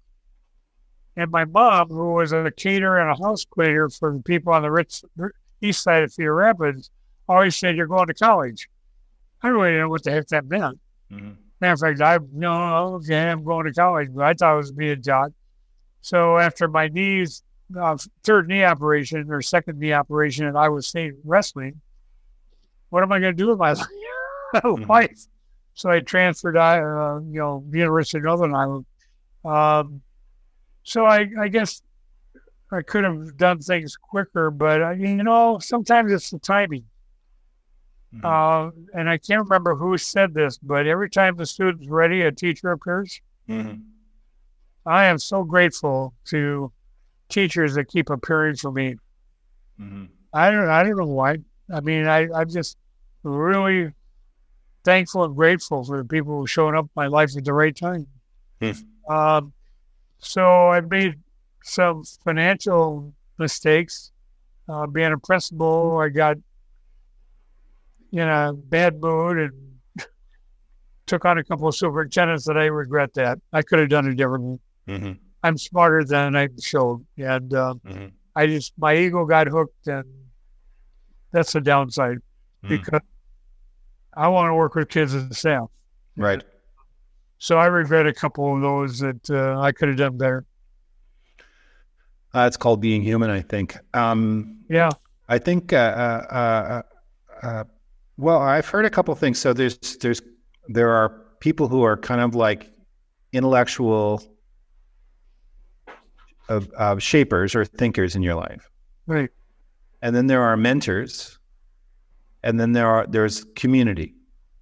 And my mom, who was a caterer and a house cleaner for the people on the rich, east side of Cedar Rapids, always said, You're going to college. I really didn't know what the heck that meant. Mm-hmm. Matter of fact, I no, okay, I'm going to college, but I thought it was be a job. So after my knees, uh, third knee operation or second knee operation, and I was staying wrestling, what am I going to do with my mm-hmm. life? So I transferred, uh, you know, University of Northern Iowa. Um, so I, I guess I could have done things quicker, but uh, you know, sometimes it's the timing. Mm-hmm. Uh, and I can't remember who said this, but every time the student's ready, a teacher appears. Mm-hmm. I am so grateful to teachers that keep appearing for me. Mm-hmm. I don't, I don't know why. I mean, I, I'm just really thankful and grateful for the people who showed up in my life at the right time. Hmm. Um, so I made some financial mistakes. Uh, being a principal, I got in a bad mood and took on a couple of superintendents that I regret that. I could have done it differently. Mm-hmm. I'm smarter than I showed. And uh, mm-hmm. I just, my ego got hooked, and that's the downside mm. because I want to work with kids as a staff. Right. So I regret a couple of those that uh, I could have done better. Uh, it's called being human, I think. Um, yeah. I think. Uh, uh, uh, uh well, I've heard a couple things. So there's there's there are people who are kind of like intellectual shapers or thinkers in your life, right? And then there are mentors, and then there are there's community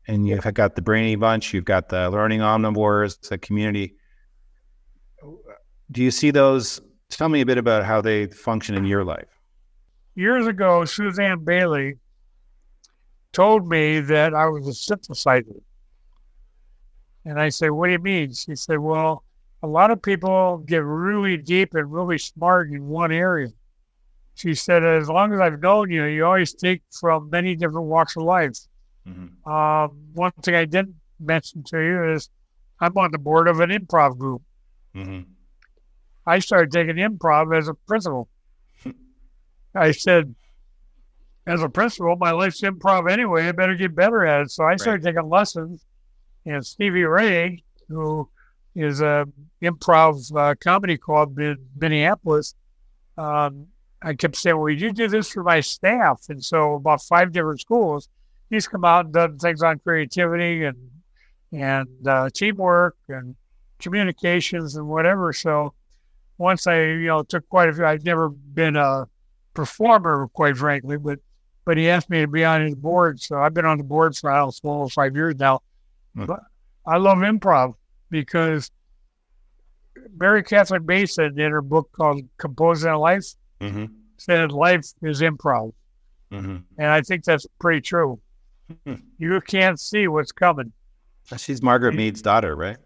and you've got the Brainy Bunch, you've got the Learning Omnivores, the community. Do you see those? Tell me a bit about how they function in your life. Years ago, Suzanne Bailey told me that I was a synthesizer. And I said, What do you mean? She said, Well, a lot of people get really deep and really smart in one area. She said, As long as I've known you, you always think from many different walks of life. Mm-hmm. Um, one thing I didn't mention to you is I'm on the board of an improv group. Mm-hmm. I started taking improv as a principal. I said, as a principal, my life's improv anyway. I better get better at it. So I started right. taking lessons. And Stevie Ray, who is a improv uh, comedy club in Minneapolis, um, I kept saying, "Well, you do this for my staff?" And so, about five different schools, he's come out and done things on creativity and and uh, teamwork and communications and whatever. So once I, you know, took quite a few. I've never been a performer, quite frankly, but but he asked me to be on his board, so I've been on the board for know, five years now. Mm-hmm. But I love improv because Mary Catherine Bateson in her book called Composing a Life mm-hmm. said life is improv. Mm-hmm. And I think that's pretty true. Mm-hmm. You can't see what's coming. She's Margaret Mead's daughter, right?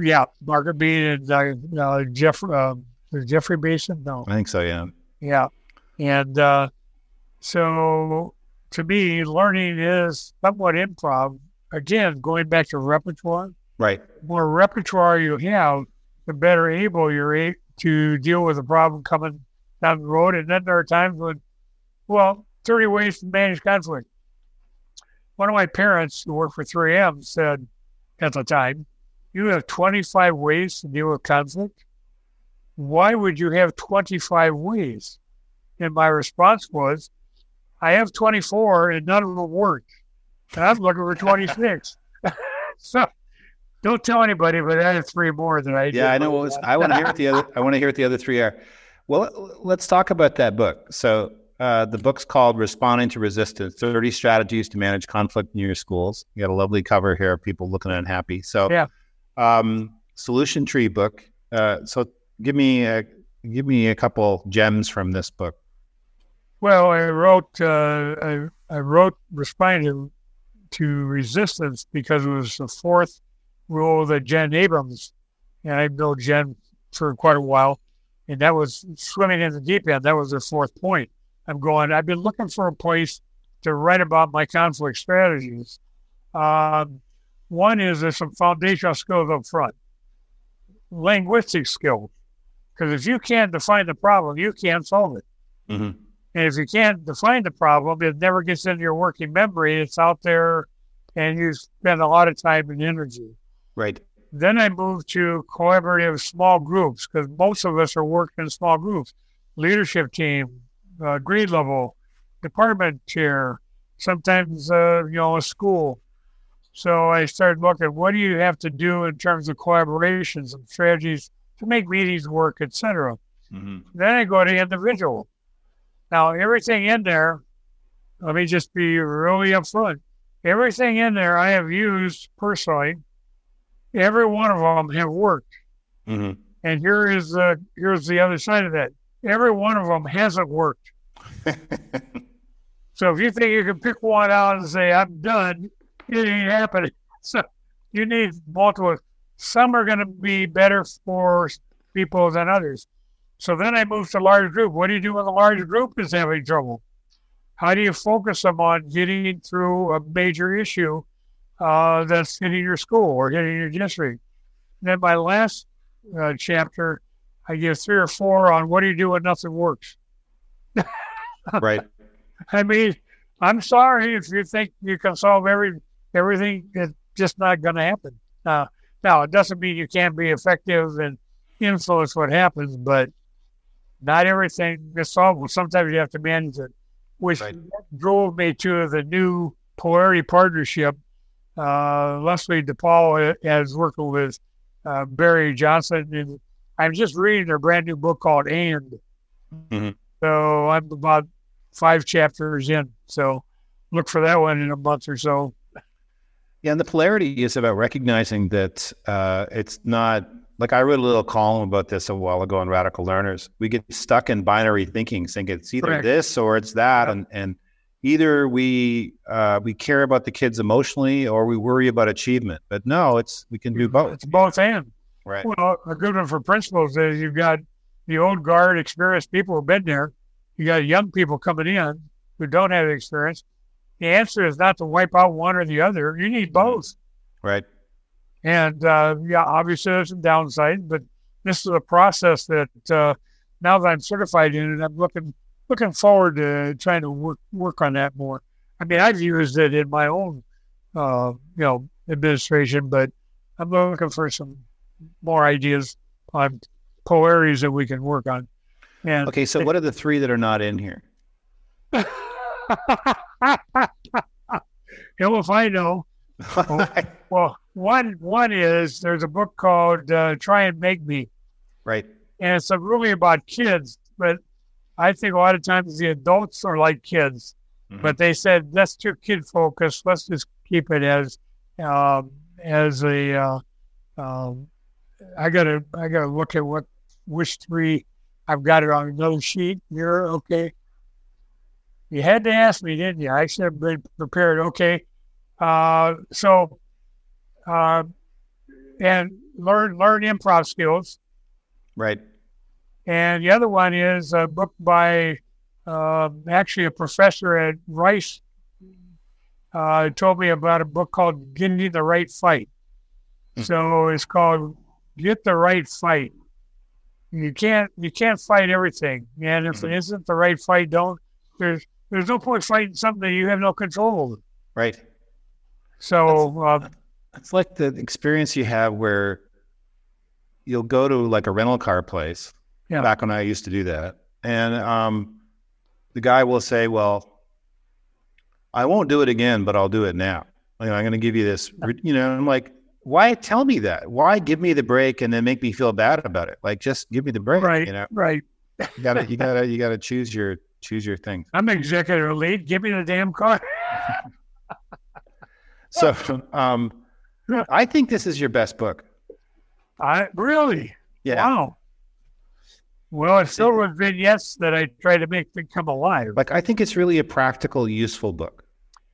Yeah, Margaret Mead and uh, uh, Jeff, uh, Jeffrey Bateson. No, I think so. Yeah, yeah, and uh, so to me, learning is somewhat improv. Again, going back to repertoire. Right. The more repertoire you have, the better able you're to deal with a problem coming down the road. And then there are times when, well, 30 ways to manage conflict. One of my parents who worked for 3M said at the time, you have 25 ways to deal with conflict. Why would you have 25 ways? And my response was, I have 24 and none of them work. And I'm looking for 26. so don't tell anybody, but I have three more than I do. yeah, I know. Well, I want to hear what the other. I want to hear what the other three are. Well, let's talk about that book. So uh, the book's called "Responding to Resistance: 30 Strategies to Manage Conflict in Your Schools." You got a lovely cover here. People looking unhappy. So yeah, um, solution tree book. Uh, so give me a, give me a couple gems from this book. Well, I wrote uh, I, I wrote responding to resistance because it was the fourth rule that Jen Abrams, and I know Jen for quite a while, and that was swimming in the deep end. That was the fourth point. I'm going. I've been looking for a place to write about my conflict strategies. Um, one is there's some foundational skills up front, linguistic skills, because if you can't define the problem, you can't solve it. Mm-hmm. And if you can't define the problem, it never gets into your working memory. It's out there and you spend a lot of time and energy. Right. Then I moved to collaborative small groups because most of us are working in small groups, leadership team, uh, grade level, department chair, sometimes, uh, you know, a school. So I started looking, what do you have to do in terms of collaborations and strategies to make meetings work, etc. Mm-hmm. Then I go to individual. Now, everything in there, let me just be really upfront. Everything in there I have used personally. Every one of them have worked. Mm-hmm. And here is the here's the other side of that. Every one of them hasn't worked. so if you think you can pick one out and say I'm done, it ain't happening. So you need multiple. Some are going to be better for people than others. So then I moved to large group. What do you do when the large group is having trouble? How do you focus them on getting through a major issue uh, that's hitting your school or hitting your district? And then my last uh, chapter, I give three or four on what do you do when nothing works. right. I mean, I'm sorry if you think you can solve every everything. It's just not going to happen. Uh, now, it doesn't mean you can't be effective and influence what happens, but not everything is solvable. Sometimes you have to manage it, which right. drove me to the new polarity partnership. Uh, Leslie DePol is working with uh, Barry Johnson, and I'm just reading their brand new book called And. Mm-hmm. So I'm about five chapters in. So look for that one in a month or so. Yeah, and the polarity is about recognizing that uh, it's not like I wrote a little column about this a while ago on Radical Learners. We get stuck in binary thinking, thinking it's either Correct. this or it's that, and and either we uh, we care about the kids emotionally or we worry about achievement. But no, it's we can do both. It's both and. Right. Well, a good one for principals is you've got the old guard, experienced people who've been there. You got young people coming in who don't have experience. The answer is not to wipe out one or the other. You need both. Right. And uh, yeah, obviously there's some downside, but this is a process that uh, now that I'm certified in it, I'm looking looking forward to trying to work work on that more. I mean, I've used it in my own uh, you know administration, but I'm looking for some more ideas on co areas that we can work on. And okay, so what are the three that are not in here? Hell if I know. Well, one one is there's a book called uh, Try and Make Me, right. and it's really about kids. But I think a lot of times the adults are like kids. Mhm. But they said that's too kid focused. Let's just keep it as um, as a. Uh, um, I gotta I gotta look at what which three I've got it on another sheet. You're okay. You had to ask me, didn't you? I should have been prepared. Okay. Uh, so, uh, and learn learn improv skills. right. And the other one is a book by uh, actually a professor at Rice. Uh, told me about a book called "Getting the Right Fight." Hmm. So it's called "Get the Right Fight." You can't you can't fight everything, and if it isn't the right fight, don't there's there's no point fighting something you have no control over. Right. So uh, It's like the experience you have where you'll go to like a rental car place. Yeah. Back when I used to do that, and um, the guy will say, "Well, I won't do it again, but I'll do it now. You know, I'm going to give you this." You know, I'm like, "Why tell me that? Why give me the break and then make me feel bad about it? Like, just give me the break." right, You know, right. you gotta, you gotta, you gotta choose your choose your thing. I'm executive lead. Give me the damn car. So, um, I think this is your best book. I really. Yeah. Wow. Well, it's filled with vignettes that I try to make them come alive. Like I think it's really a practical, useful book.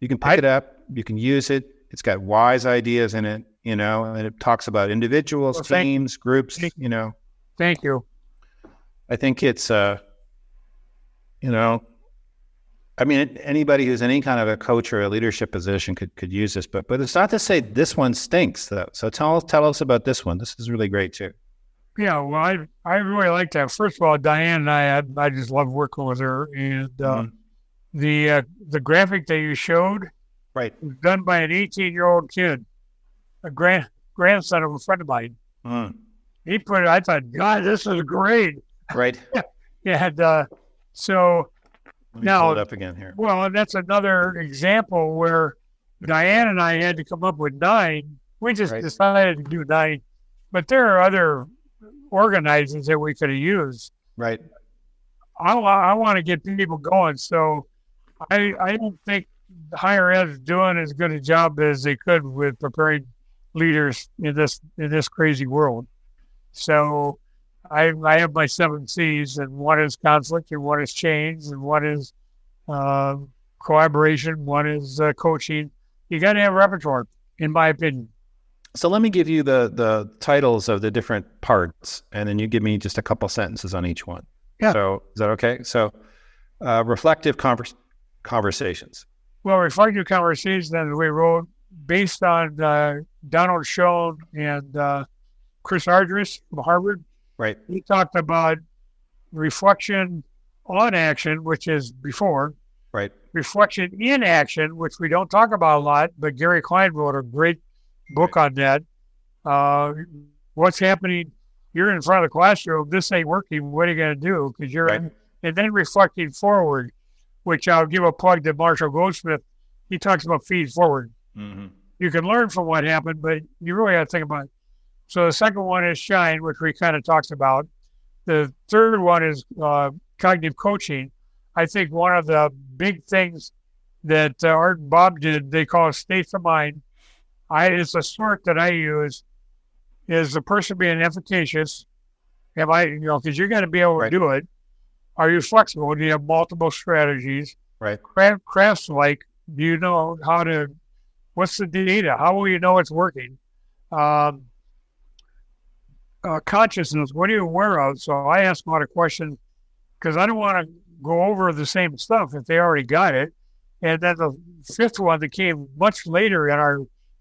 You can pick I- it up, you can use it. It's got wise ideas in it, you know, and it talks about individuals, Well, thank- teams, groups, thank- you know. Thank you. I think it's uh you know, I mean anybody who's in any kind of a coach or a leadership position could could use this, but but it's not to say this one stinks though. So tell tell us about this one. This is really great too. Yeah, well, I I really like that. First of all, Diane and I, I, I just love working with her, and uh, Mhm. the uh, the graphic that you showed Right. was done by an 18 year old kid, a grand grandson of a friend of mine. Mm. He put it. I thought, God, this is great. Right. And uh, so Now- up again here. Well, that's another example where Diane and I had to come up with nine. We just Right. decided to do nine, but there are other organizers that we could have used. Right. I, I want to get people going, so I I don't think higher ed is doing as good a job as they could with preparing leaders in this in this crazy world. So I I have my seven C's, and one is conflict, and one is change, and one is uh, collaboration, one is uh, coaching. You got to have a repertoire, in my opinion. So let me give you the the titles of the different parts, and then you give me just a couple sentences on each one. Yeah. So is that okay? So, uh, reflective convers- conversations. Well, reflective conversations that we wrote based on uh, Donald Schön and uh, Chris Argyris from Harvard. Right. He talked about reflection on action, which is before, Right. reflection in action, which we don't talk about a lot, but Gary Klein wrote a great book on that. Uh, what's happening? You're in front of the classroom. This ain't working. What are you going to do? Because you're, Right. in, and then reflecting forward, which I'll give a plug to Marshall Goldsmith. He talks about feed forward. Mm-hmm. You can learn from what happened, but you really got to think about it. So the second one is shine, which we kind of talked about. The third one is uh, cognitive coaching. I think one of the big things that uh, Art and Bob did, they call it states of mind. I it's a sort that I use is the person being efficacious. Am I, you know, because you're going to be able Right. to do it. Are you flexible? Do you have multiple strategies? Right. Craft, crafts like, do you know how to, what's the data? How will you know it's working? Um, uh, consciousness, what are you aware of? So I ask a lot of questions because I don't want to go over the same stuff if they already got it. And then the fifth one that came much later in our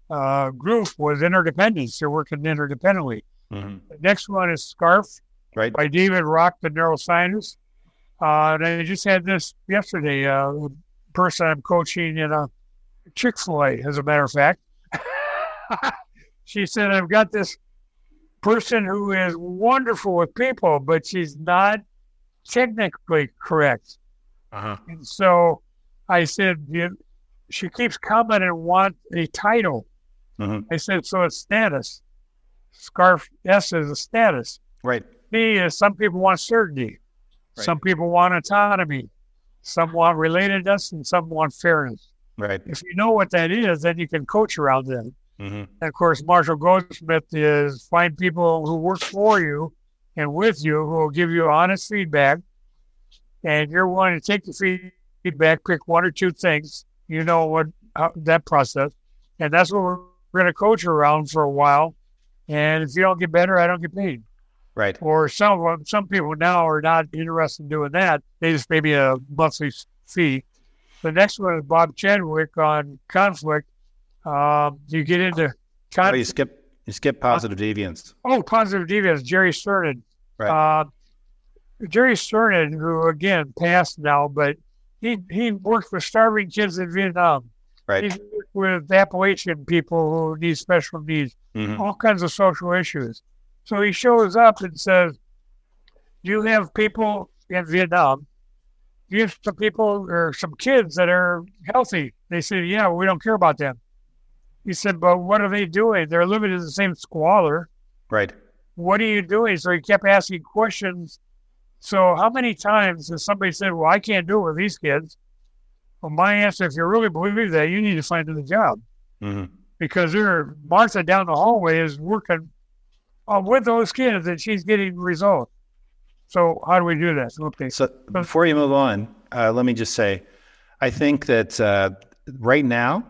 uh, group was interdependence. You're working interdependently. Mm-hmm. The next one is Scarf Right. by David Rock, the neuroscientist. Uh, and I just had this yesterday. Uh, a person I'm coaching in a Chick fil A, as a matter of fact. she said, I've got this person who is wonderful with people, but she's not technically correct. Uh-huh. And so I said, you, she keeps coming and want a title. Mhm. I said, so it's status. Scarf S is a status. Right. B is some people want certainty. Some people want autonomy. Some want relatedness and some want fairness. Right. If you know what that is, then you can coach around them. hmm And of course, Marshall Goldsmith is find people who work for you and with you who will give you honest feedback. And you're willing to take the feedback, pick one or two things. You know what how, that process, and that's what we're, we're going to coach around for a while. And if you don't get better, I don't get paid. Right. Or some of 'em- some people now are not interested in doing that. They just pay me a monthly fee. The next one is Bob Chadwick on conflict. Um, you get into Oh, conflict. you skip you skip positive deviance. Oh, positive deviance, Jerry Sternin. Right. Uh, Jerry Sternin, who again passed now, but he he worked with starving kids in Vietnam. Right. He worked with Appalachian people who need special needs, Mhm. all kinds of social issues. So he shows up and says, Do "You have people in Vietnam. You have some people or some kids that are healthy." They said, "Yeah, we don't care about them." He said, "But what are they doing? They're living in the same squalor." Right. what are you doing? So he kept asking questions. So how many times has somebody said, well, I can't do it with these kids? Well, my answer, if you really believe that, you need to find another job hmm because there, Martha down the hallway is working uh, with those kids and she's getting results. So how do we do that? Okay. So before you move on, uh, let me just say, I think that uh, right now,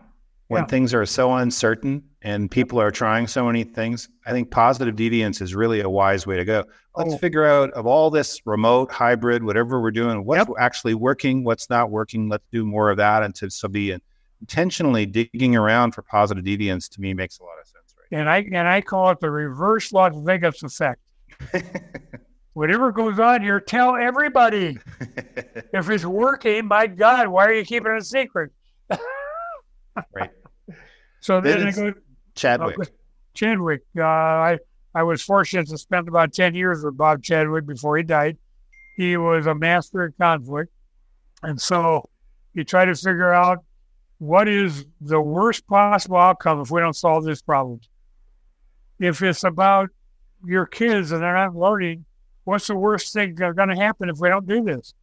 when Yeah. things are so uncertain and people are trying so many things, I think positive deviance is really a wise way to go. Let's Oh. figure out of all this remote, hybrid, whatever we're doing, what's actually working, what's not working. Let's do more of that, and to so be intentionally digging around for positive deviance to me makes a lot of sense. Right And I and I call it the reverse Las Vegas effect. Whatever goes on here, tell everybody. If it's working, my God, why are you keeping it a secret? right. So Then then, I go, Chadwick. Uh, Chadwick. Uh, I I was fortunate to spend about ten years with Bob Chadwick before he died. He was a master of conflict, and so you try to figure out what is the worst possible outcome if we don't solve this problem. If it's about your kids and they're not learning, what's the worst thing that's going to happen if we don't do this?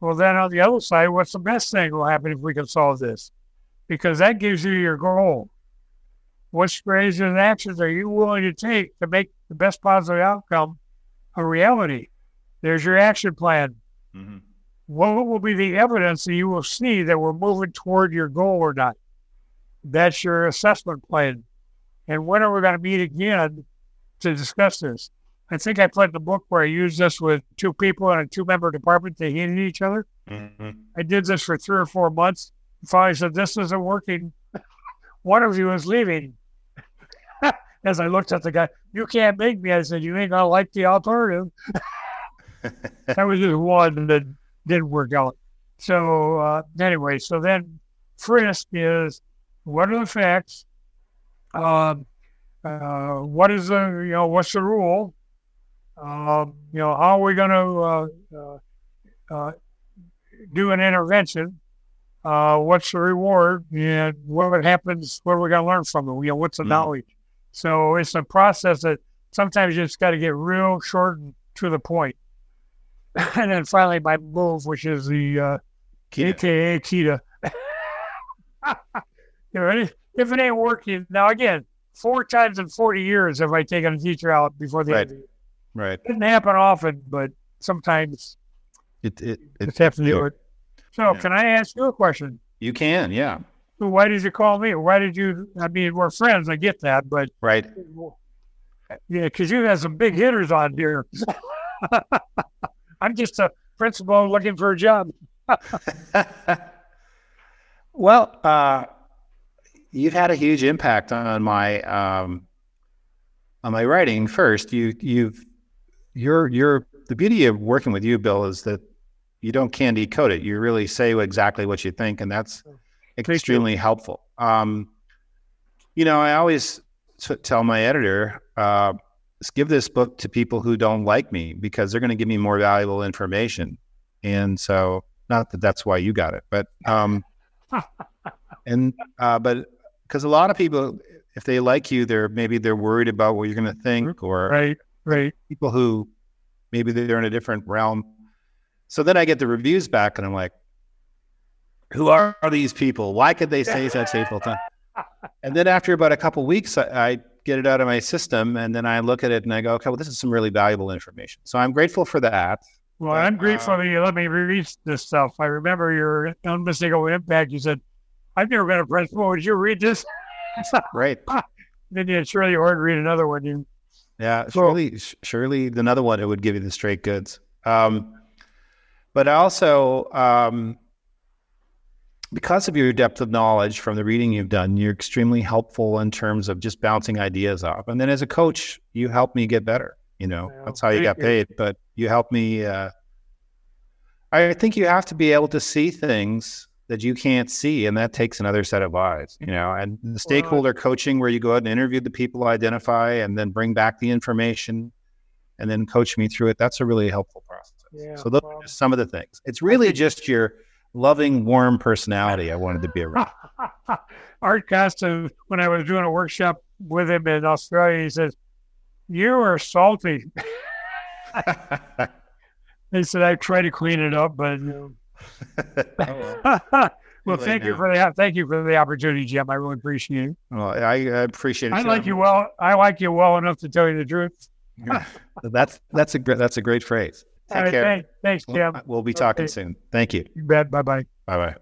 Well, then on the other side, what's the best thing that will happen if we can solve this? Because that gives you your goal what strategies and actions are you willing to take to make the best positive outcome a reality? There's your action plan. hmm What will be the evidence that you will see that we're moving toward your goal or not? That's your assessment plan. And when are we going to meet again to discuss this? I think I played the book where I used this with two people in a two member department. They hated each other. hmm I did this for three or four months. Finally said, This isn't working. One of you is leaving. As I looked at the guy, you can't make me. I said, You ain't gonna like the alternative. that was just one that didn't work out. So uh, anyway, so then frisk is what are the facts? Um, uh, what is the you know what's the rule? Um, you know how are we going to uh, uh, uh, do an intervention? Uh, what's the reward? And what happens? What are we going to learn from it? You know, what's the Mhm. knowledge? So it's a process that sometimes you just got to get real short and to the point. and then finally, my move, which is the uh, Keita. AKA Kita. you know, if- if it ain't working, now again, four times in 40 years have I taken a teacher out before the Right. end of the year. Right. It doesn't happen often, but sometimes It, it, it, it's have to it. So, Yeah. can I ask you a question? you can, yeah. So Why did you call me? Why did you? I mean, we're friends. I get that, but Right. yeah, because you have some big hitters on here. I'm just a principal looking for a job. well, uh, you've had a huge impact on my um, on my writing. First, you you've you're you're the beauty of working with you, Bill, is that you don't candy coat it. You really say exactly what you think, and that's you. extremely helpful. Um, you know, I always t- tell my editor, uh, give this book to people who don't like me because they're going to give me more valuable information. And so, not that that's why you got it, but um, and uh, but because a lot of people, if they like you, they're maybe they're worried about what you're going to think, or right, right. people who maybe they're in a different realm. So then I get the reviews back, and I'm like, who are, are these people? Why could they say such hateful things? And then after about a couple weeks, I, I get it out of my system, and then I look at it and I go, okay, well, this is some really valuable information. So I'm grateful for that. Well, But, I'm grateful uh, that you let me read this stuff. I remember your unmistakable impact. You said, I've never been a principal. Would you read this? Right. then you surely or read another one. You Yeah, So- surely, surely another one it would give you the straight goods. Um, but also, um, because of your depth of knowledge from the reading you've done, you're extremely helpful in terms of just bouncing ideas off. And then as a coach, you help me get better. You know, Well, that's how you got paid. But you help me. Uh, I think you have to be able to see things that you can't see, and that takes another set of eyes. You know, and the stakeholder coaching, where you go out and interview the people, identify, and then bring back the information, and then coach me through it. That's a really helpful process. Yeah, so those are just some of the things. It's really just your loving, warm personality I wanted to be around. Art Costa, when I was doing a workshop with him in Australia, he says, You are salty. He said, I try to clean it up, but you Oh, well. well, thank you now. for the thank you for the opportunity, Jim. I really appreciate it. Well, I, I appreciate it. I like you well. I like you well enough to tell you the truth. that's that's a great that's a great phrase. Take right, care. thanks, thanks, Jim. We'll be talking Okay. soon. Thank you. You bet. Bye bye. Bye bye.